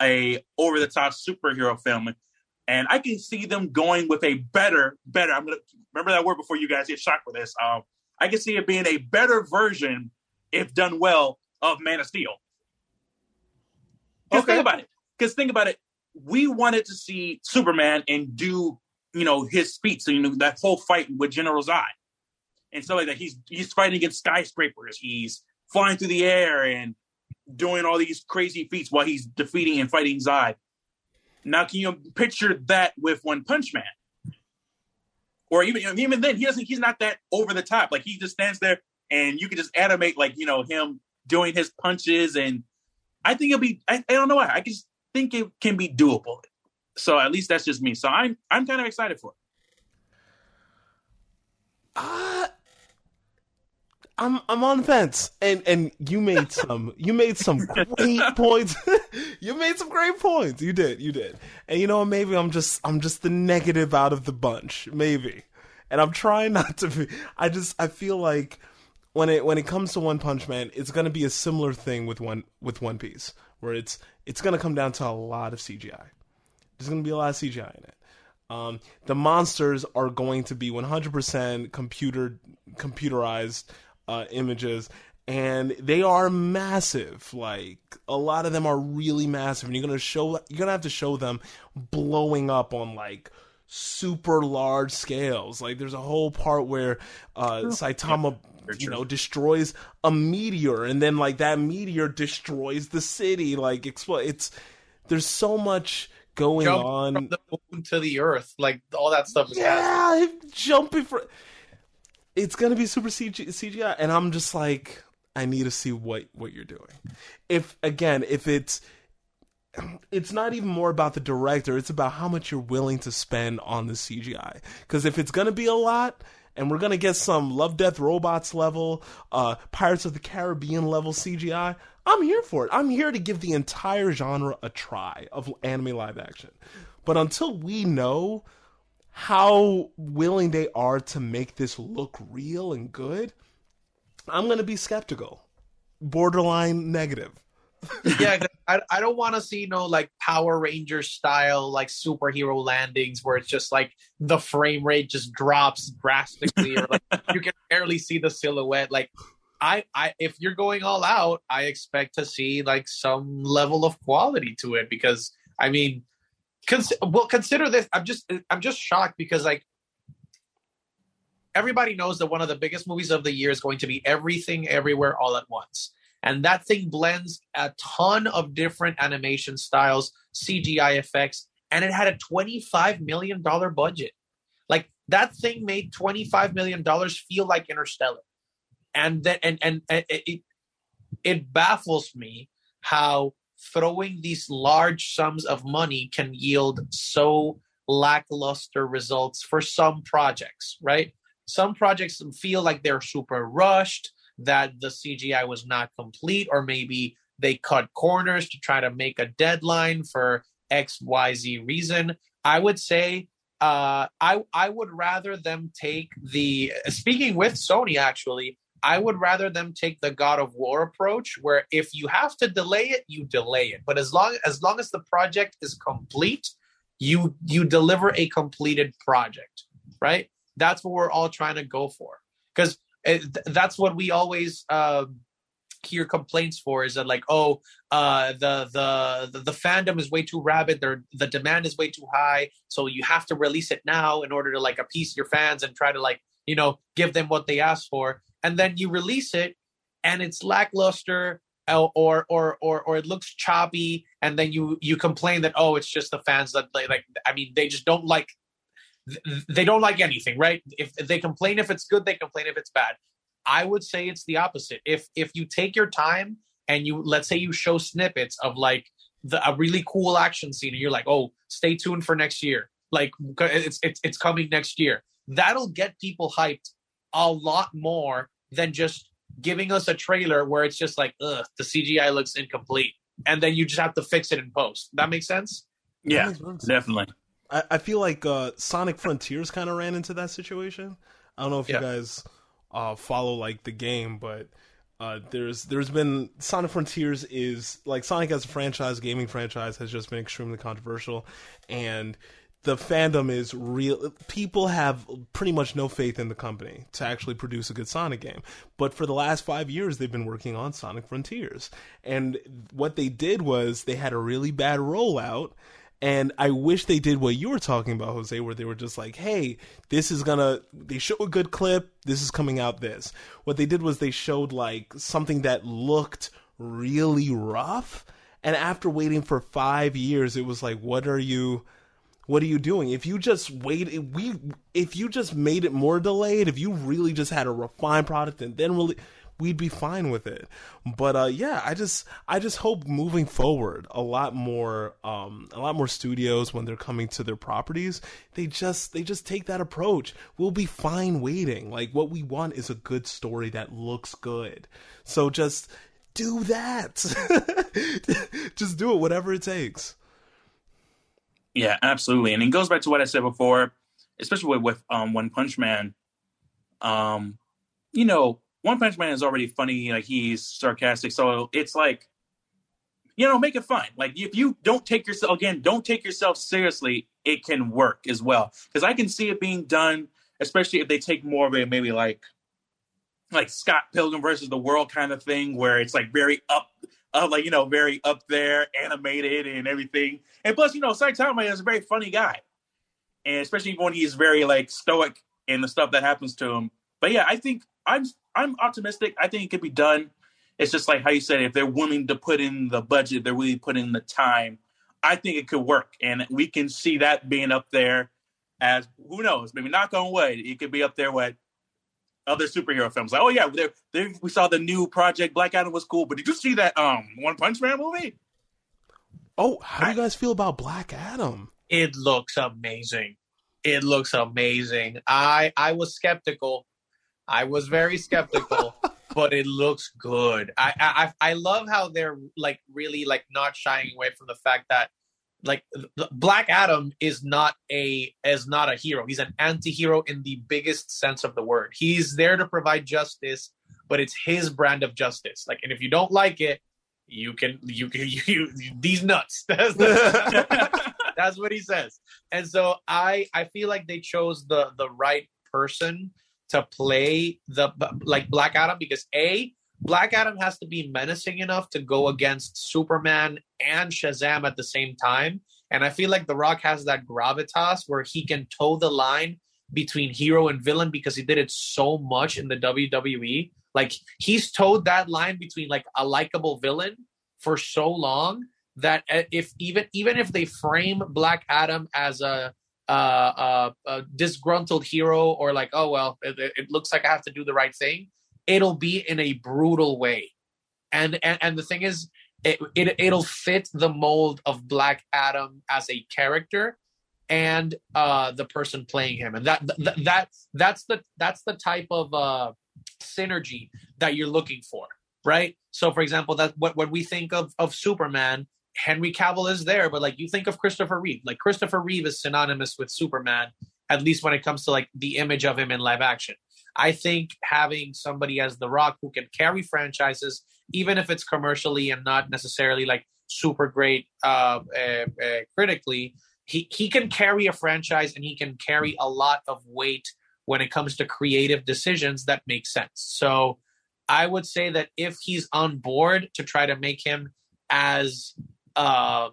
a over the top superhero film. And I can see them going with a better, better. I'm gonna remember that word before you guys get shocked with this. Um, I can see it being a better version, if done well, of Man of Steel. Because Okay. think about it. Because think about it. We wanted to see Superman and do, you know, his feats, you know, that whole fight with General Zai and stuff like that. He's he's fighting against skyscrapers. He's flying through the air and doing all these crazy feats while he's defeating and fighting Zai. Now, can you picture that with One Punch Man? Or even even then, he doesn't. He's not that over the top. Like he just stands there, and you can just animate like you know him doing his punches, and I think it'll be. I, I don't know why. I just think it can be doable. So at least that's just me. So I'm I'm kind of excited for it. Uh, I'm I'm on the fence, and and you made some you made some great points. you made some great points. You did, you did. And you know, maybe I'm just I'm just the negative out of the bunch, maybe. And I'm trying not to be. I just I feel like when it when it comes to One Punch Man, it's gonna be a similar thing with one with One Piece, where it's it's gonna come down to a lot of CGI. There's gonna be a lot of CGI in it. Um, the monsters are going to be 100% computer computerized uh, images, and they are massive. Like a lot of them are really massive, and you're gonna show you're gonna have to show them blowing up on like super large scales. Like there's a whole part where uh, Saitama. You know, destroys a meteor, and then like that meteor destroys the city. Like, expl- it's there's so much going Jump on from the moon to the earth, like all that stuff is yeah, him jumping for. It's gonna be super CG, CGI, and I'm just like, I need to see what what you're doing. If again, if it's it's not even more about the director; it's about how much you're willing to spend on the CGI. Because if it's gonna be a lot, and we're gonna get some Love Death Robots level, uh, Pirates of the Caribbean level CGI, I'm here for it. I'm here to give the entire genre a try of anime live action. But until we know how willing they are to make this look real and good, I'm going to be skeptical. Borderline negative. yeah, I, I don't want to see no like Power Ranger style like superhero landings where it's just like the frame rate just drops drastically or like you can barely see the silhouette. Like I, I if you're going all out, I expect to see like some level of quality to it because I mean, cons- well, consider this. I'm just I'm just shocked because like everybody knows that one of the biggest movies of the year is going to be Everything Everywhere All at Once. And that thing blends a ton of different animation styles, CGI effects, and it had a $25 million budget. Like that thing made $25 million feel like Interstellar. And that and, and, and it it baffles me how throwing these large sums of money can yield so lackluster results for some projects, right? Some projects feel like they're super rushed, that the CGI was not complete, or maybe they cut corners to try to make a deadline for XYZ reason. I would say uh, I I would rather them take the speaking with Sony actually. I would rather them take the God of War approach, where if you have to delay it, you delay it. But as long as long as the project is complete, you you deliver a completed project, right? That's what we're all trying to go for, because that's what we always uh, hear complaints for is that like, oh, uh, the, the the the fandom is way too rabid, They're, the demand is way too high, so you have to release it now in order to like appease your fans and try to like you know give them what they asked for and then you release it and it's lackluster uh, or or or or it looks choppy and then you you complain that oh it's just the fans that like, like i mean they just don't like they don't like anything right? If they complain if it's good they complain if it's bad. I would say it's the opposite. If if you take your time and you let's say you show snippets of like the, a really cool action scene and you're like oh stay tuned for next year. Like it's it's it's coming next year. That'll get people hyped a lot more than just giving us a trailer where it's just like, ugh, the CGI looks incomplete. And then you just have to fix it in post. That makes sense? Yeah, definitely. I, I feel like uh, Sonic Frontiers kind of ran into that situation. I don't know if yeah. you guys uh, follow like the game, but uh, there's there's been Sonic Frontiers is like Sonic as a franchise, gaming franchise has just been extremely controversial, and the fandom is real. People have pretty much no faith in the company to actually produce a good Sonic game. But for the last five years, they've been working on Sonic Frontiers. And what they did was they had a really bad rollout. And I wish they did what you were talking about, Jose, where they were just like, hey, this is gonna, they show a good clip, this is coming out this. What they did was they showed like something that looked really rough. And after waiting for five years, it was like, what are you, what are you doing? If you just waited, we, if you just made it more delayed, if you really just had a refined product and then really, we'd be fine with it. But uh, yeah, I just I just hope moving forward, a lot more um, a lot more studios when they're coming to their properties, they just they just take that approach. We'll be fine waiting. Like what we want is a good story that looks good. So just do that. just do it, whatever it takes. Yeah, absolutely. And it goes back to what I said before, especially with, with um, One Punch Man. Um, you know, one Punch Man is already funny, like he's sarcastic, so it's like, you know, make it fun. Like if you don't take yourself again, don't take yourself seriously, it can work as well. Because I can see it being done, especially if they take more of a maybe like like Scott Pilgrim versus the World kind of thing, where it's like very up, uh, like you know, very up there, animated and everything. And plus, you know, Saitama is a very funny guy, and especially when he's very like stoic in the stuff that happens to him. But yeah, I think I'm I'm optimistic. I think it could be done. It's just like how you said, if they're willing to put in the budget, they're willing to put in the time. I think it could work, and we can see that being up there as who knows, maybe knock on wood, it could be up there with other superhero films. Like, oh yeah, there, there, we saw the new Project Black Adam was cool, but did you see that um One Punch Man movie? Oh, how do you guys feel about Black Adam? It looks amazing. It looks amazing. I I was skeptical I was very skeptical, but it looks good. I, I I love how they're like really like not shying away from the fact that like Black Adam is not a is not a hero. He's an anti-hero in the biggest sense of the word. He's there to provide justice, but it's his brand of justice. Like, and if you don't like it, you can you can you, you these nuts. That's, that's what he says. And so I I feel like they chose the the right person to play the like Black Adam because a Black Adam has to be menacing enough to go against Superman and Shazam at the same time. And I feel like The Rock has that gravitas where he can toe the line between hero and villain because he did it so much in the WWE. Like he's towed that line between like a likable villain for so long that uh, if even even if they frame Black Adam as a uh, a disgruntled hero or like, oh well, it, it, looks like I have to do the right thing. It'll be in a brutal way, and and, and the thing is, it, it it'll fit the mold of Black Adam as a character and uh, the person playing him, and that, that that that's the that's the type of uh, synergy that you're looking for, right? So, for example, that what when we think of of Superman, Henry Cavill is there, but like you think of Christopher Reeve, like Christopher Reeve is synonymous with Superman, at least when it comes to like the image of him in live action. I think having somebody as The Rock who can carry franchises, even if it's commercially and not necessarily like super great uh, uh, uh, critically, he he can carry a franchise and he can carry a lot of weight when it comes to creative decisions that make sense. So I would say that if he's on board to try to make him as uh,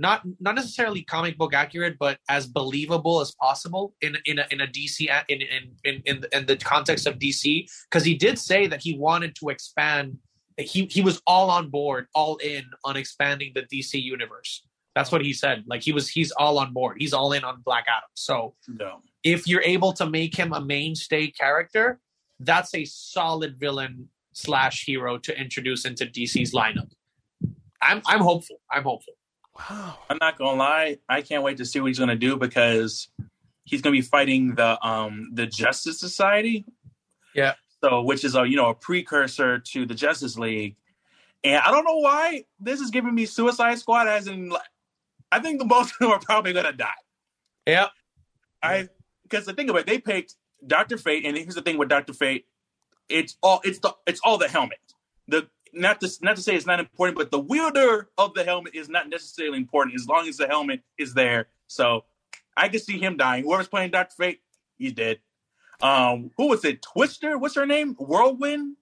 not not necessarily comic book accurate, but as believable as possible in in a, in a DC in in in in the, in the context of DC because he did say that he wanted to expand. He he was all on board, all in on expanding the DC universe. That's what he said. Like he was he's all on board. He's all in on Black Adam. So no. if you're able to make him a mainstay character, that's a solid villain slash hero to introduce into DC's lineup. I'm I'm hopeful. I'm hopeful. Wow. I'm not gonna lie. I can't wait to see what he's gonna do because he's gonna be fighting the um the Justice Society. Yeah. So which is a you know a precursor to the Justice League. And I don't know why this is giving me Suicide Squad as in I think the most of them are probably gonna die. Yeah. I because the thing about it, they picked Doctor Fate, and here's the thing with Doctor Fate, it's all it's the it's all the helmet. The not to not to say it's not important, but the wielder of the helmet is not necessarily important as long as the helmet is there. So I can see him dying. Whoever's playing Doctor Fate, he's dead. Um, who was it? Twister? What's her name? Whirlwind?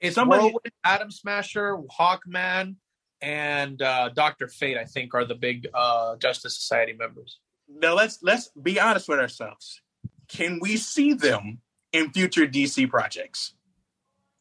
It's Somebody... Whirlwind, Atom Smasher, Hawkman. and uh, Doctor Fate. I think are the big uh, Justice Society members. Now let's let's be honest with ourselves. Can we see them in future DC projects?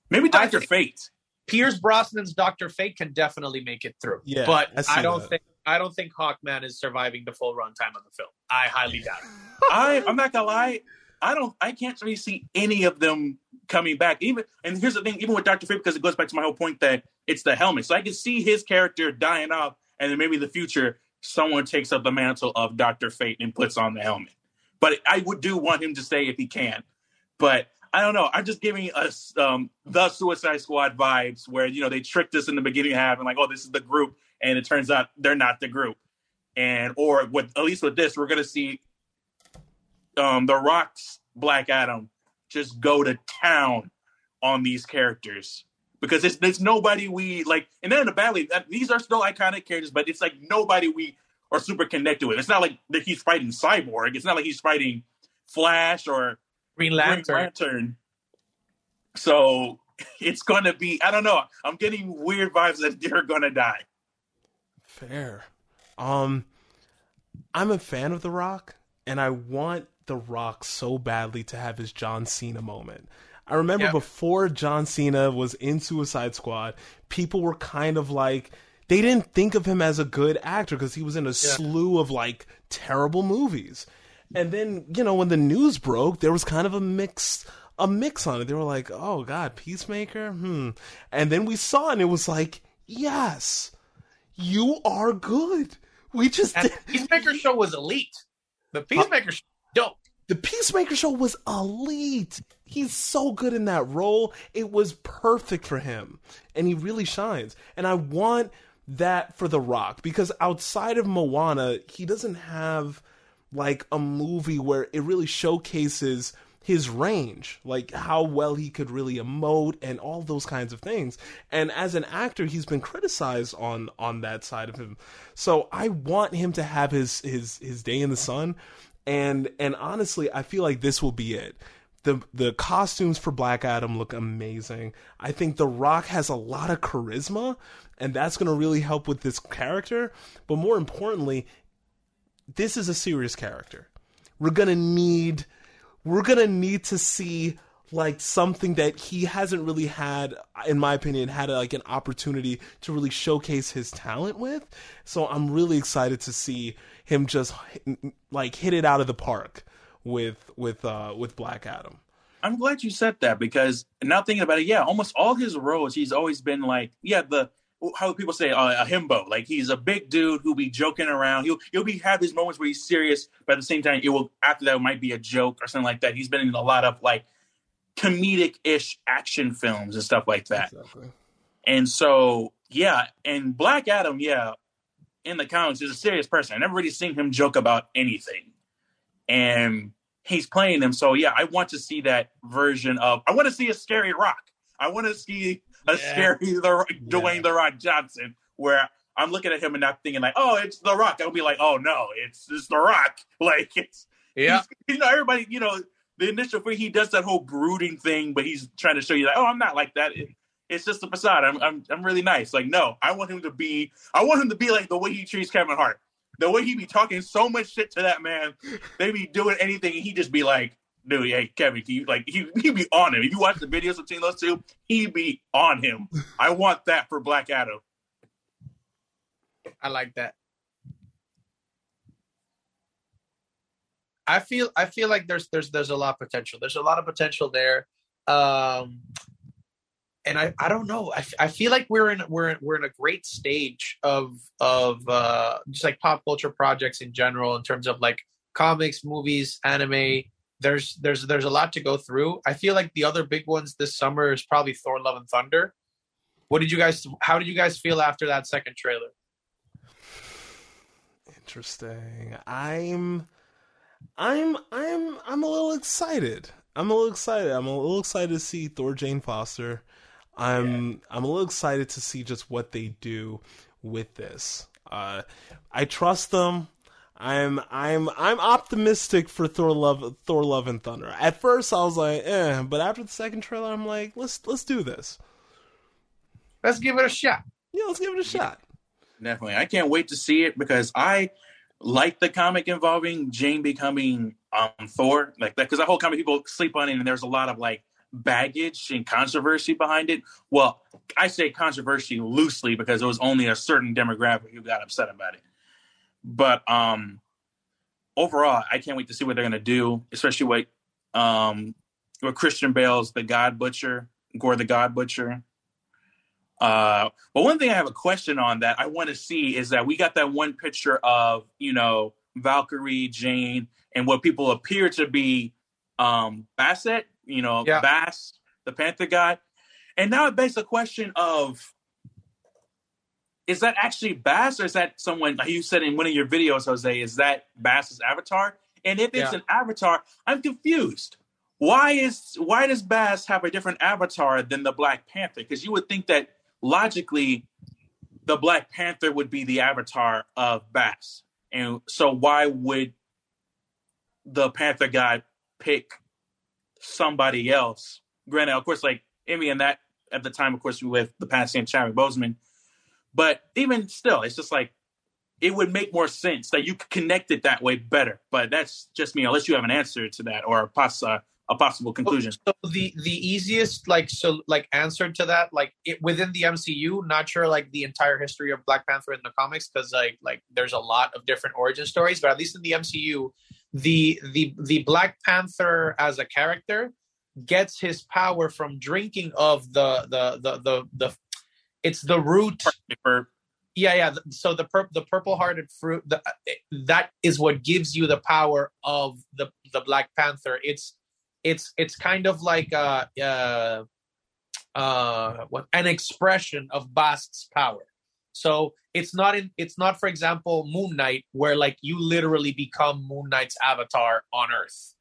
Maybe Doctor think- Fate. Pierce Brosnan's Doctor Fate can definitely make it through. Yeah, but I I don't that. think I don't think Hawkman is surviving the full runtime of the film. I highly doubt it. I I'm not gonna lie. I don't. I can't really see any of them coming back. Even and here's the thing. Even with Doctor Fate, because it goes back to my whole point that it's the helmet. So I can see his character dying off, and then maybe in the future someone takes up the mantle of Doctor Fate and puts on the helmet. But I would do want him to stay if he can. But I don't know. I'm just giving us um, the Suicide Squad vibes, where you know they tricked us in the beginning half and like, oh, this is the group, and it turns out they're not the group. And or with at least with this, we're gonna see um, the Rock's Black Adam just go to town on these characters because it's there's nobody we like, and then in the that these are still iconic characters, but it's like nobody we are super connected with. It's not like that he's fighting Cyborg. It's not like he's fighting Flash or Green Green Lantern. Lantern. So it's gonna be I don't know. I'm getting weird vibes that they're gonna die. Fair. Um, I'm a fan of The Rock, and I want The Rock so badly to have his John Cena moment. I remember Yeah. before John Cena was in Suicide Squad, people were kind of like they didn't think of him as a good actor because he was in a slew of like terrible movies. And then, you know, when the news broke, there was kind of a mix a mix on it. They were like, "Oh god, Peacemaker?" Hmm. And then we saw it and it was like, "Yes. You are good." We just did. Peacemaker show was elite. The Peacemaker show, dope. The Peacemaker show was elite. He's so good in that role. It was perfect for him. And he really shines. And I want that for The Rock because outside of Moana, he doesn't have like a movie where it really showcases his range, like how well he could really emote and all those kinds of things. And as an actor, he's been criticized on on that side of him. So I want him to have his his his day in the sun. And and honestly, I feel like this will be it. The the costumes for Black Adam look amazing. I think The Rock has a lot of charisma, and that's going to really help with this character. But more importantly, this is a serious character. We're gonna need we're gonna need to see like something that he hasn't really had, in my opinion, had like an opportunity to really showcase his talent with. So I'm really excited to see him just like hit it out of the park with with uh with Black Adam. I'm glad you said that because now thinking about it, yeah, almost all his roles, he's always been like, yeah, the how people say uh, a himbo, like he's a big dude who'll be joking around. He'll he'll be have his moments where he's serious, but at the same time, it will after that it might be a joke or something like that. He's been in a lot of like comedic ish action films and stuff like that. Exactly. And so, yeah, and Black Adam, yeah, in the comics is a serious person. I never really seen him joke about anything. And he's playing him. So yeah, I want to see that version of I want to see a scary rock. I want to see a Yeah. scary the Dwayne the Rock Johnson where I'm looking at him and not thinking like, oh, it's the rock. I'll be like, oh no, it's it's the rock. Like it's Yeah. you know, everybody, you know, the initial thing he does that whole brooding thing, but he's trying to show you like, oh, I'm not like that. It- it's just a facade. I'm, I'm I'm really nice. Like, no, I want him to be. I want him to be like the way he treats Kevin Hart. The way he be talking so much shit to that man. They be doing anything, and he just be like, dude, hey Kevin, can you like he he be on him. If you watch the videos between those two, he be on him. I want that for Black Adam. I like that. I feel I feel like there's there's there's a lot of potential. There's a lot of potential there. Um and I, I don't know. I, I feel like we're in we're in, we're in a great stage of of uh, just like pop culture projects in general in terms of like comics, movies, anime. There's there's there's a lot to go through. I feel like the other big ones this summer is probably Thor: Love and Thunder. What did you guys? How did you guys feel after that second trailer? Interesting. I'm I'm I'm I'm a little excited. I'm a little excited. I'm a little excited to see Thor Jane Foster. I'm I'm a little excited to see just what they do with this. Uh I trust them. I'm I'm I'm optimistic for Thor Love Thor Love and Thunder. At first I was like, eh, but after the second trailer I'm like, let's let's do this. Let's give it a shot. Yeah, let's give it a shot. definitely. I can't wait to see it because I like the comic involving Jane becoming um Thor, like that, because the whole comic people sleep on it, and there's a lot of like baggage and controversy behind it. Well, I say controversy loosely because it was only a certain demographic who got upset about it. But um overall, I can't wait to see what they're gonna do, especially what um with Christian Bale's the God Butcher, Gorr the God Butcher. Uh, but one thing I have a question on that I want to see is that we got that one picture of you know Valkyrie, Jane, and what people appear to be um Bastet, you know, Yeah. Bast, the Panther God, and now it begs the question of is that actually Bast or is that someone like you said in one of your videos, Jose? Is that Bast's avatar? And if it's Yeah. an avatar, I'm confused. Why is why does Bast have a different avatar than the Black Panther? Because you would think that logically, the Black Panther would be the avatar of Bass, and so why would the Panther guy pick somebody else? Granted, of course, like Emmy and that at the time, of course, we with the passing of Chadwick Boseman, but even still, it's just like it would make more sense that you could connect it that way better. But that's just me, unless you have an answer to that or a, poss- uh, a possible conclusion. So the the easiest like so like answer to that like it, within the MCU, not sure like the entire history of Black Panther in the comics because like like there's a lot of different origin stories, but at least in the MCU, the the the Black Panther as a character gets his power from drinking of the the the the, the it's the root yeah yeah. So the pur- the purple hearted fruit the, that is what gives you the power of the the black panther. It's it's it's kind of like uh uh uh what an expression of bast's power. So it's not in it's not for example moon knight where like you literally become moon knight's avatar on earth.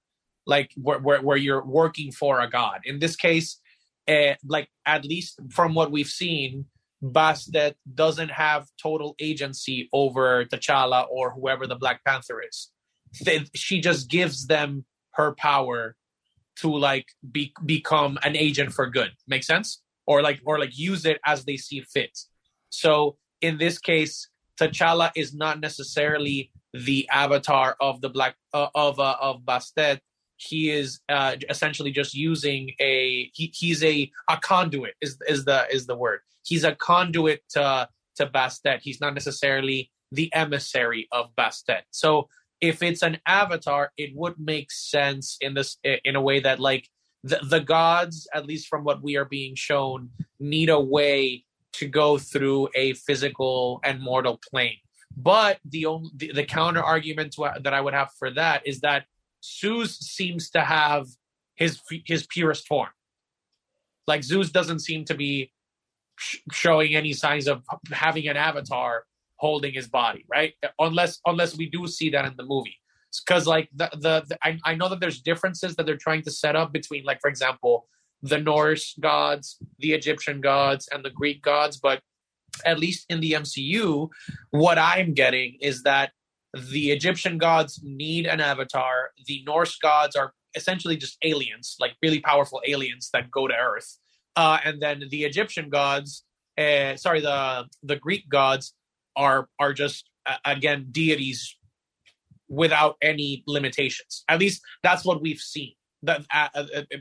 Like where where, where you're working for a god. In this case uh, like at least from what we've seen Bastet doesn't have total agency over T'Challa or whoever the Black Panther is. She just gives them her power to like be, become an agent for good. Make sense? Or like or like use it as they see fit. So in this case, T'Challa is not necessarily the avatar of the black uh, of uh, of Bastet. He is uh, essentially just using a he, he's a a conduit is is the is the word. He's a conduit to to Bastet. He's not necessarily the emissary of Bastet. So if it's an avatar, it would make sense in this in a way that like the, the gods, at least from what we are being shown, need a way to go through a physical and mortal plane. But the only the, the counter argument to, that I would have for that is that Zeus seems to have his his purest form. Like Zeus doesn't seem to be sh- showing any signs of having an avatar holding his body, right? Unless unless we do see that in the movie. Because like the, the, the I, I know that there's differences that they're trying to set up between like for example the Norse gods, the Egyptian gods, and the Greek gods, but at least in the MCU, what I'm getting is that the Egyptian gods need an avatar. The Norse gods are essentially just aliens, like really powerful aliens that go to Earth. Uh, and then the Egyptian gods, uh, sorry, the the Greek gods are are just uh, again deities without any limitations. At least that's what we've seen that uh, uh, uh,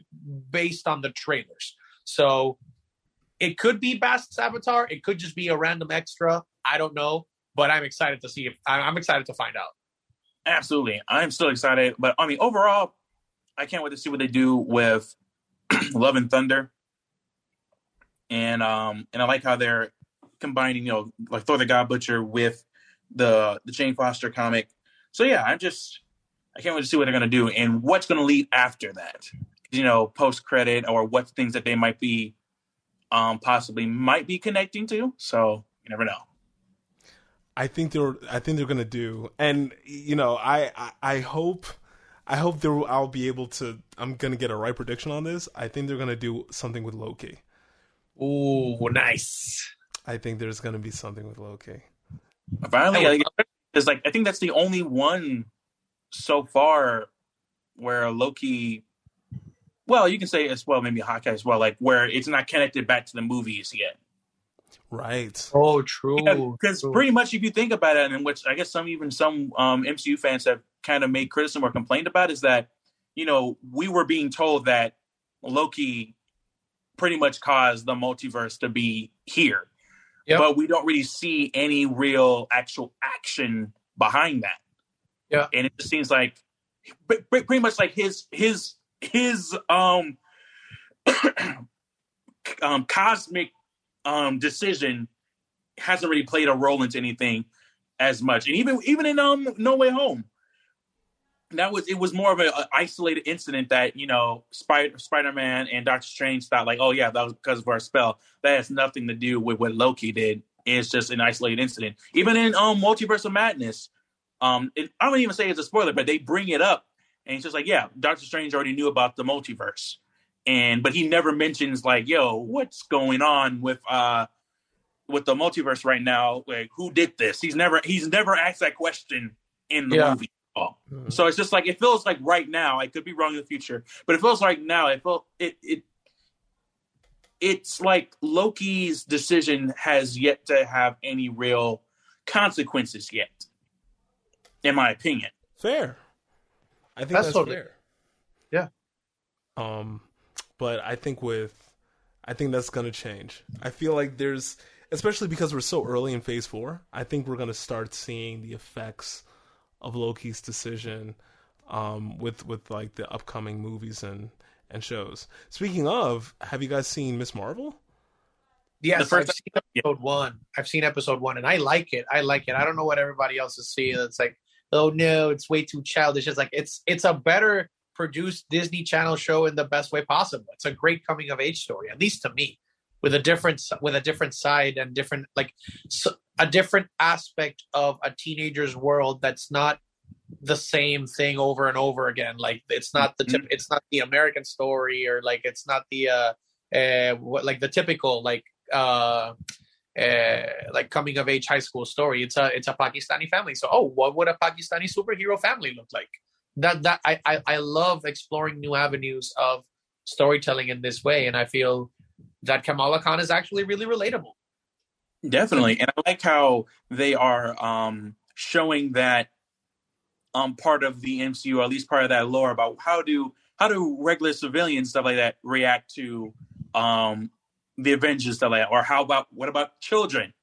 based on the trailers. So it could be Bast's avatar. It could just be a random extra. I don't know, but I'm excited to see if I'm excited to find out. Absolutely. I'm still excited. But I mean, overall, I can't wait to see what they do with Love and Thunder. And um and I like how they're combining, you know, like Thor the God Butcher with the the Jane Foster comic. So yeah, I'm just I can't wait to see what they're gonna do and what's gonna lead after that. You know, post credit or what things that they might be um possibly might be connecting to. So you never know. I think they're I think they're gonna do, and you know, I I, I hope I hope there I'll be able to. I'm gonna get a right prediction on this. I think they're gonna do something with Loki. Oh, nice. I think there's gonna be something with Loki. Finally, I I would think it's like I think that's the only one so far where Loki. Well, you can say as well, maybe Hawkeye as well, like where it's not connected back to the movies yet. Right. Oh, true. Because true. pretty much, if you think about it, and which I guess some even some um, MCU fans have kind of made criticism or complained about, is that you know we were being told that Loki pretty much caused the multiverse to be here, Yep. but we don't really see any real actual action behind that. Yeah. and it just seems like pre- pre- pretty much like his his his um um cosmic um decision hasn't really played a role into anything as much. And even even in um no way home that was it was more of an isolated incident that you know spider spider-man and doctor strange thought like oh yeah that was because of our spell. That has nothing to do with what loki did. It's just an isolated incident. Even in um multiverse of madness um it, i don't even say it's a spoiler but they bring it up and it's just like yeah doctor strange already knew about the multiverse and but he never mentions like yo what's going on with uh with the multiverse right now like who did this he's never he's never asked that question in the Yeah. movie at all so it's just like it feels like right now i could be wrong in the future but it feels like now it felt it it it's like loki's decision has yet to have any real consequences yet in my opinion Fair. I think That's that's, totally- fair. Yeah. Um, but I think with, I think that's gonna change. I feel like there's, especially because we're so early in Phase Four. I think we're gonna start seeing the effects of Loki's decision, um, with with like the upcoming movies and and shows. Speaking of, have you guys seen Miss Marvel? Yes, The first- I've seen episode one. I've seen episode one, and I like it. I like it. I don't know what everybody else is seeing. It's like, oh no, it's way too childish. It's like it's it's a better produced Disney Channel show in the best way possible. It's a great coming of age story, at least to me, with a different with a different side and different like a different aspect of a teenager's world that's not the same thing over and over again. Like it's not the tip, it's not the American story or like it's not the uh, uh what like the typical like uh uh, like coming of age high school story. It's a it's a Pakistani family. So oh, what would a Pakistani superhero family look like? That that I I, I love exploring new avenues of storytelling in this way, and I feel that Kamala Khan is actually really relatable. Definitely. And I like how they are um showing that um part of the MCU, or at least part of that lore about how do how do regular civilians stuff like that react to um the Avengers stuff like that? Or how about what about children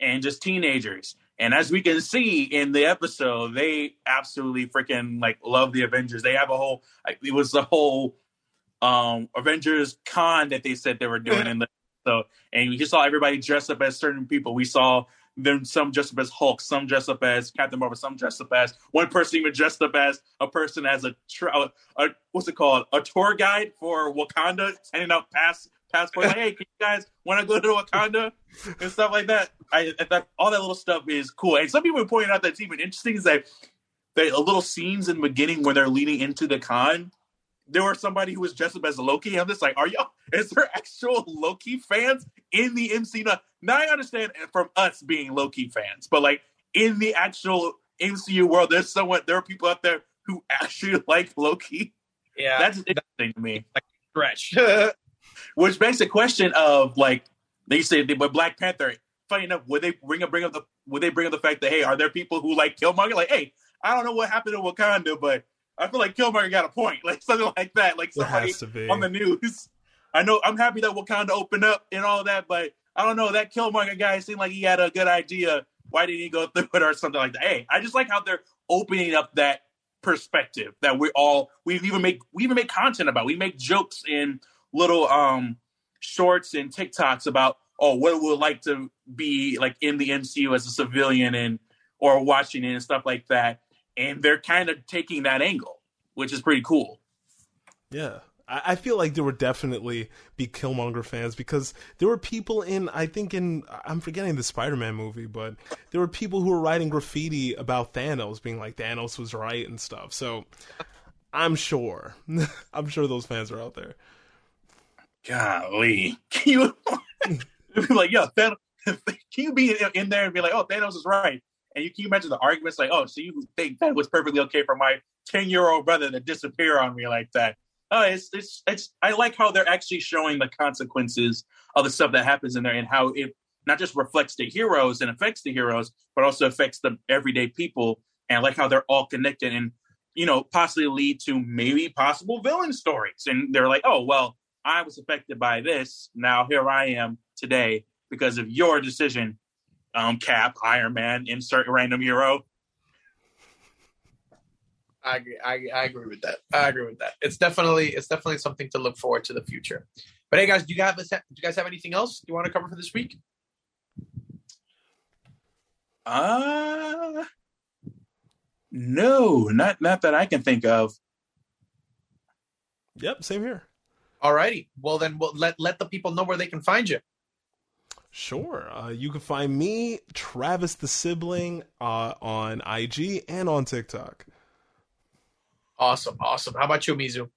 and just teenagers? And as we can see in the episode, they absolutely freaking like love the Avengers. They have a whole it was the whole um Avengers con that they said they were doing in the so and you saw everybody dressed up as certain people. We saw them some dressed up as Hulk, some dressed up as Captain Marvel, some dressed up as one person even dressed up as a person as a, tra- a, a what's it called a tour guide for Wakanda, handing out pass passports. Like, hey, can you guys want to go to Wakanda and stuff like that? I, I thought all that little stuff is cool. And some people are pointing out that's even interesting is that the little scenes in the beginning when they're leading into the con. There was somebody who was dressed up as Loki. I'm just like, are y'all? Is there actual Loki fans in the MCU? Now, now I understand from us being Loki fans, but like in the actual MCU world, there's someone, there are people out there who actually like Loki. Yeah, That's interesting to me. Like stretch. Which begs the question of like they say they, but Black Panther. Funny enough, would they bring up bring up the would they bring up the fact that hey, are there people who like Killmonger? Like, hey, I don't know what happened to Wakanda, but I feel like Killmonger got a point, like something like that. Like somebody has to be. on the news. I know I'm happy that Wakanda opened up and all that, but I don't know that Killmonger guy seemed like he had a good idea. Why didn't he go through it or something like that? Hey, I just like how they're opening up that perspective that we all we even make we even make content about. We make jokes in little um shorts and TikToks about oh what it would like to be like in the MCU as a civilian and or watching it and stuff like that. And they're kind of taking that angle, which is pretty cool. Yeah. I feel like there would definitely be Killmonger fans because there were people in, I think in, I'm forgetting the Spider-Man movie, but there were people who were writing graffiti about Thanos, being like Thanos was right and stuff. So I'm sure, I'm sure those fans are out there. Golly, can you be like, yo, Thanos, can you be in, in there and be like, oh, Thanos is right? And you can you imagine the arguments like, oh, so you think that was perfectly okay for my ten year old brother to disappear on me like that? Oh, it's it's it's. I like how they're actually showing the consequences of the stuff that happens in there and how it not just reflects the heroes and affects the heroes, but also affects the everyday people and I like how they're all connected and you know possibly lead to maybe possible villain stories. And they're like, oh well, I was affected by this. Now here I am today because of your decision. Um, Cap, Iron Man, insert random hero. I agree. I, I agree with that. I agree with that. It's definitely it's definitely something to look forward to the future. But hey, guys, do you have do you guys have anything else you want to cover for this week? Uh no, not not that I can think of. Yep, same here. All righty. Well, then we'll let let the people know where they can find you. Sure. Uh, you can find me, Travis the sibling, uh, on IG and on TikTok. Awesome, awesome. How about you, Mizu?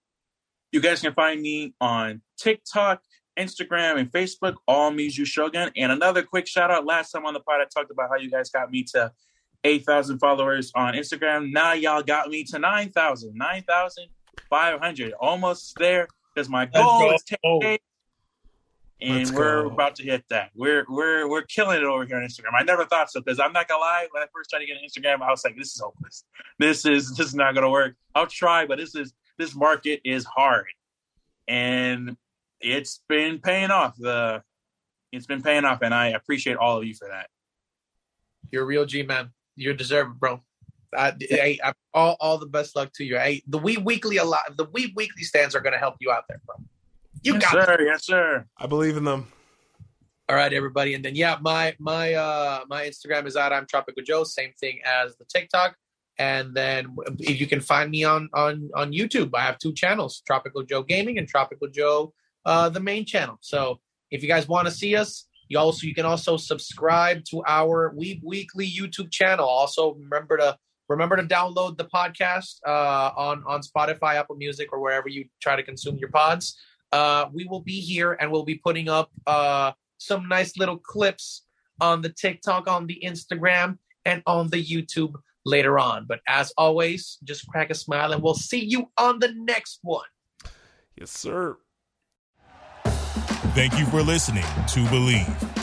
You guys can find me on TikTok, Instagram, and Facebook, all Mizu Shogun. And another quick shout out. Last time on the pod, I talked about how you guys got me to 8,000 followers on Instagram. Now y'all got me to 9,000, 9,500. Almost there because my goal go. is 10K. And Let's we're go. about to hit that. We're we're we're killing it over here on Instagram. I never thought so because I'm not gonna lie. When I first started getting Instagram, I was like, "This is hopeless. This is this is not gonna work." I'll try, but this is this market is hard, and it's been paying off. The it's been paying off, and I appreciate all of you for that. You're a real G man. You deserve it, bro. I, I, I, all, all the best luck to you. I, the Weeb Weekly a lot. The Weeb Weekly stands are going to help you out there, bro. You yes, got sir. It. Yes, sir. I believe in them. All right, everybody, and then yeah, my my uh my Instagram is at I'm Tropical Joe. Same thing as the TikTok, and then you can find me on on on YouTube. I have two channels: Tropical Joe Gaming and Tropical Joe, uh, the main channel. So if you guys want to see us, you also you can also subscribe to our Weeb Weekly YouTube channel. Also remember to remember to download the podcast uh, on on Spotify, Apple Music, or wherever you try to consume your pods. Uh, we will be here and we'll be putting up uh, some nice little clips on the TikTok, on the Instagram, and on the YouTube later on. But as always, just crack a smile and we'll see you on the next one. Yes, sir. Thank you for listening to Bleav.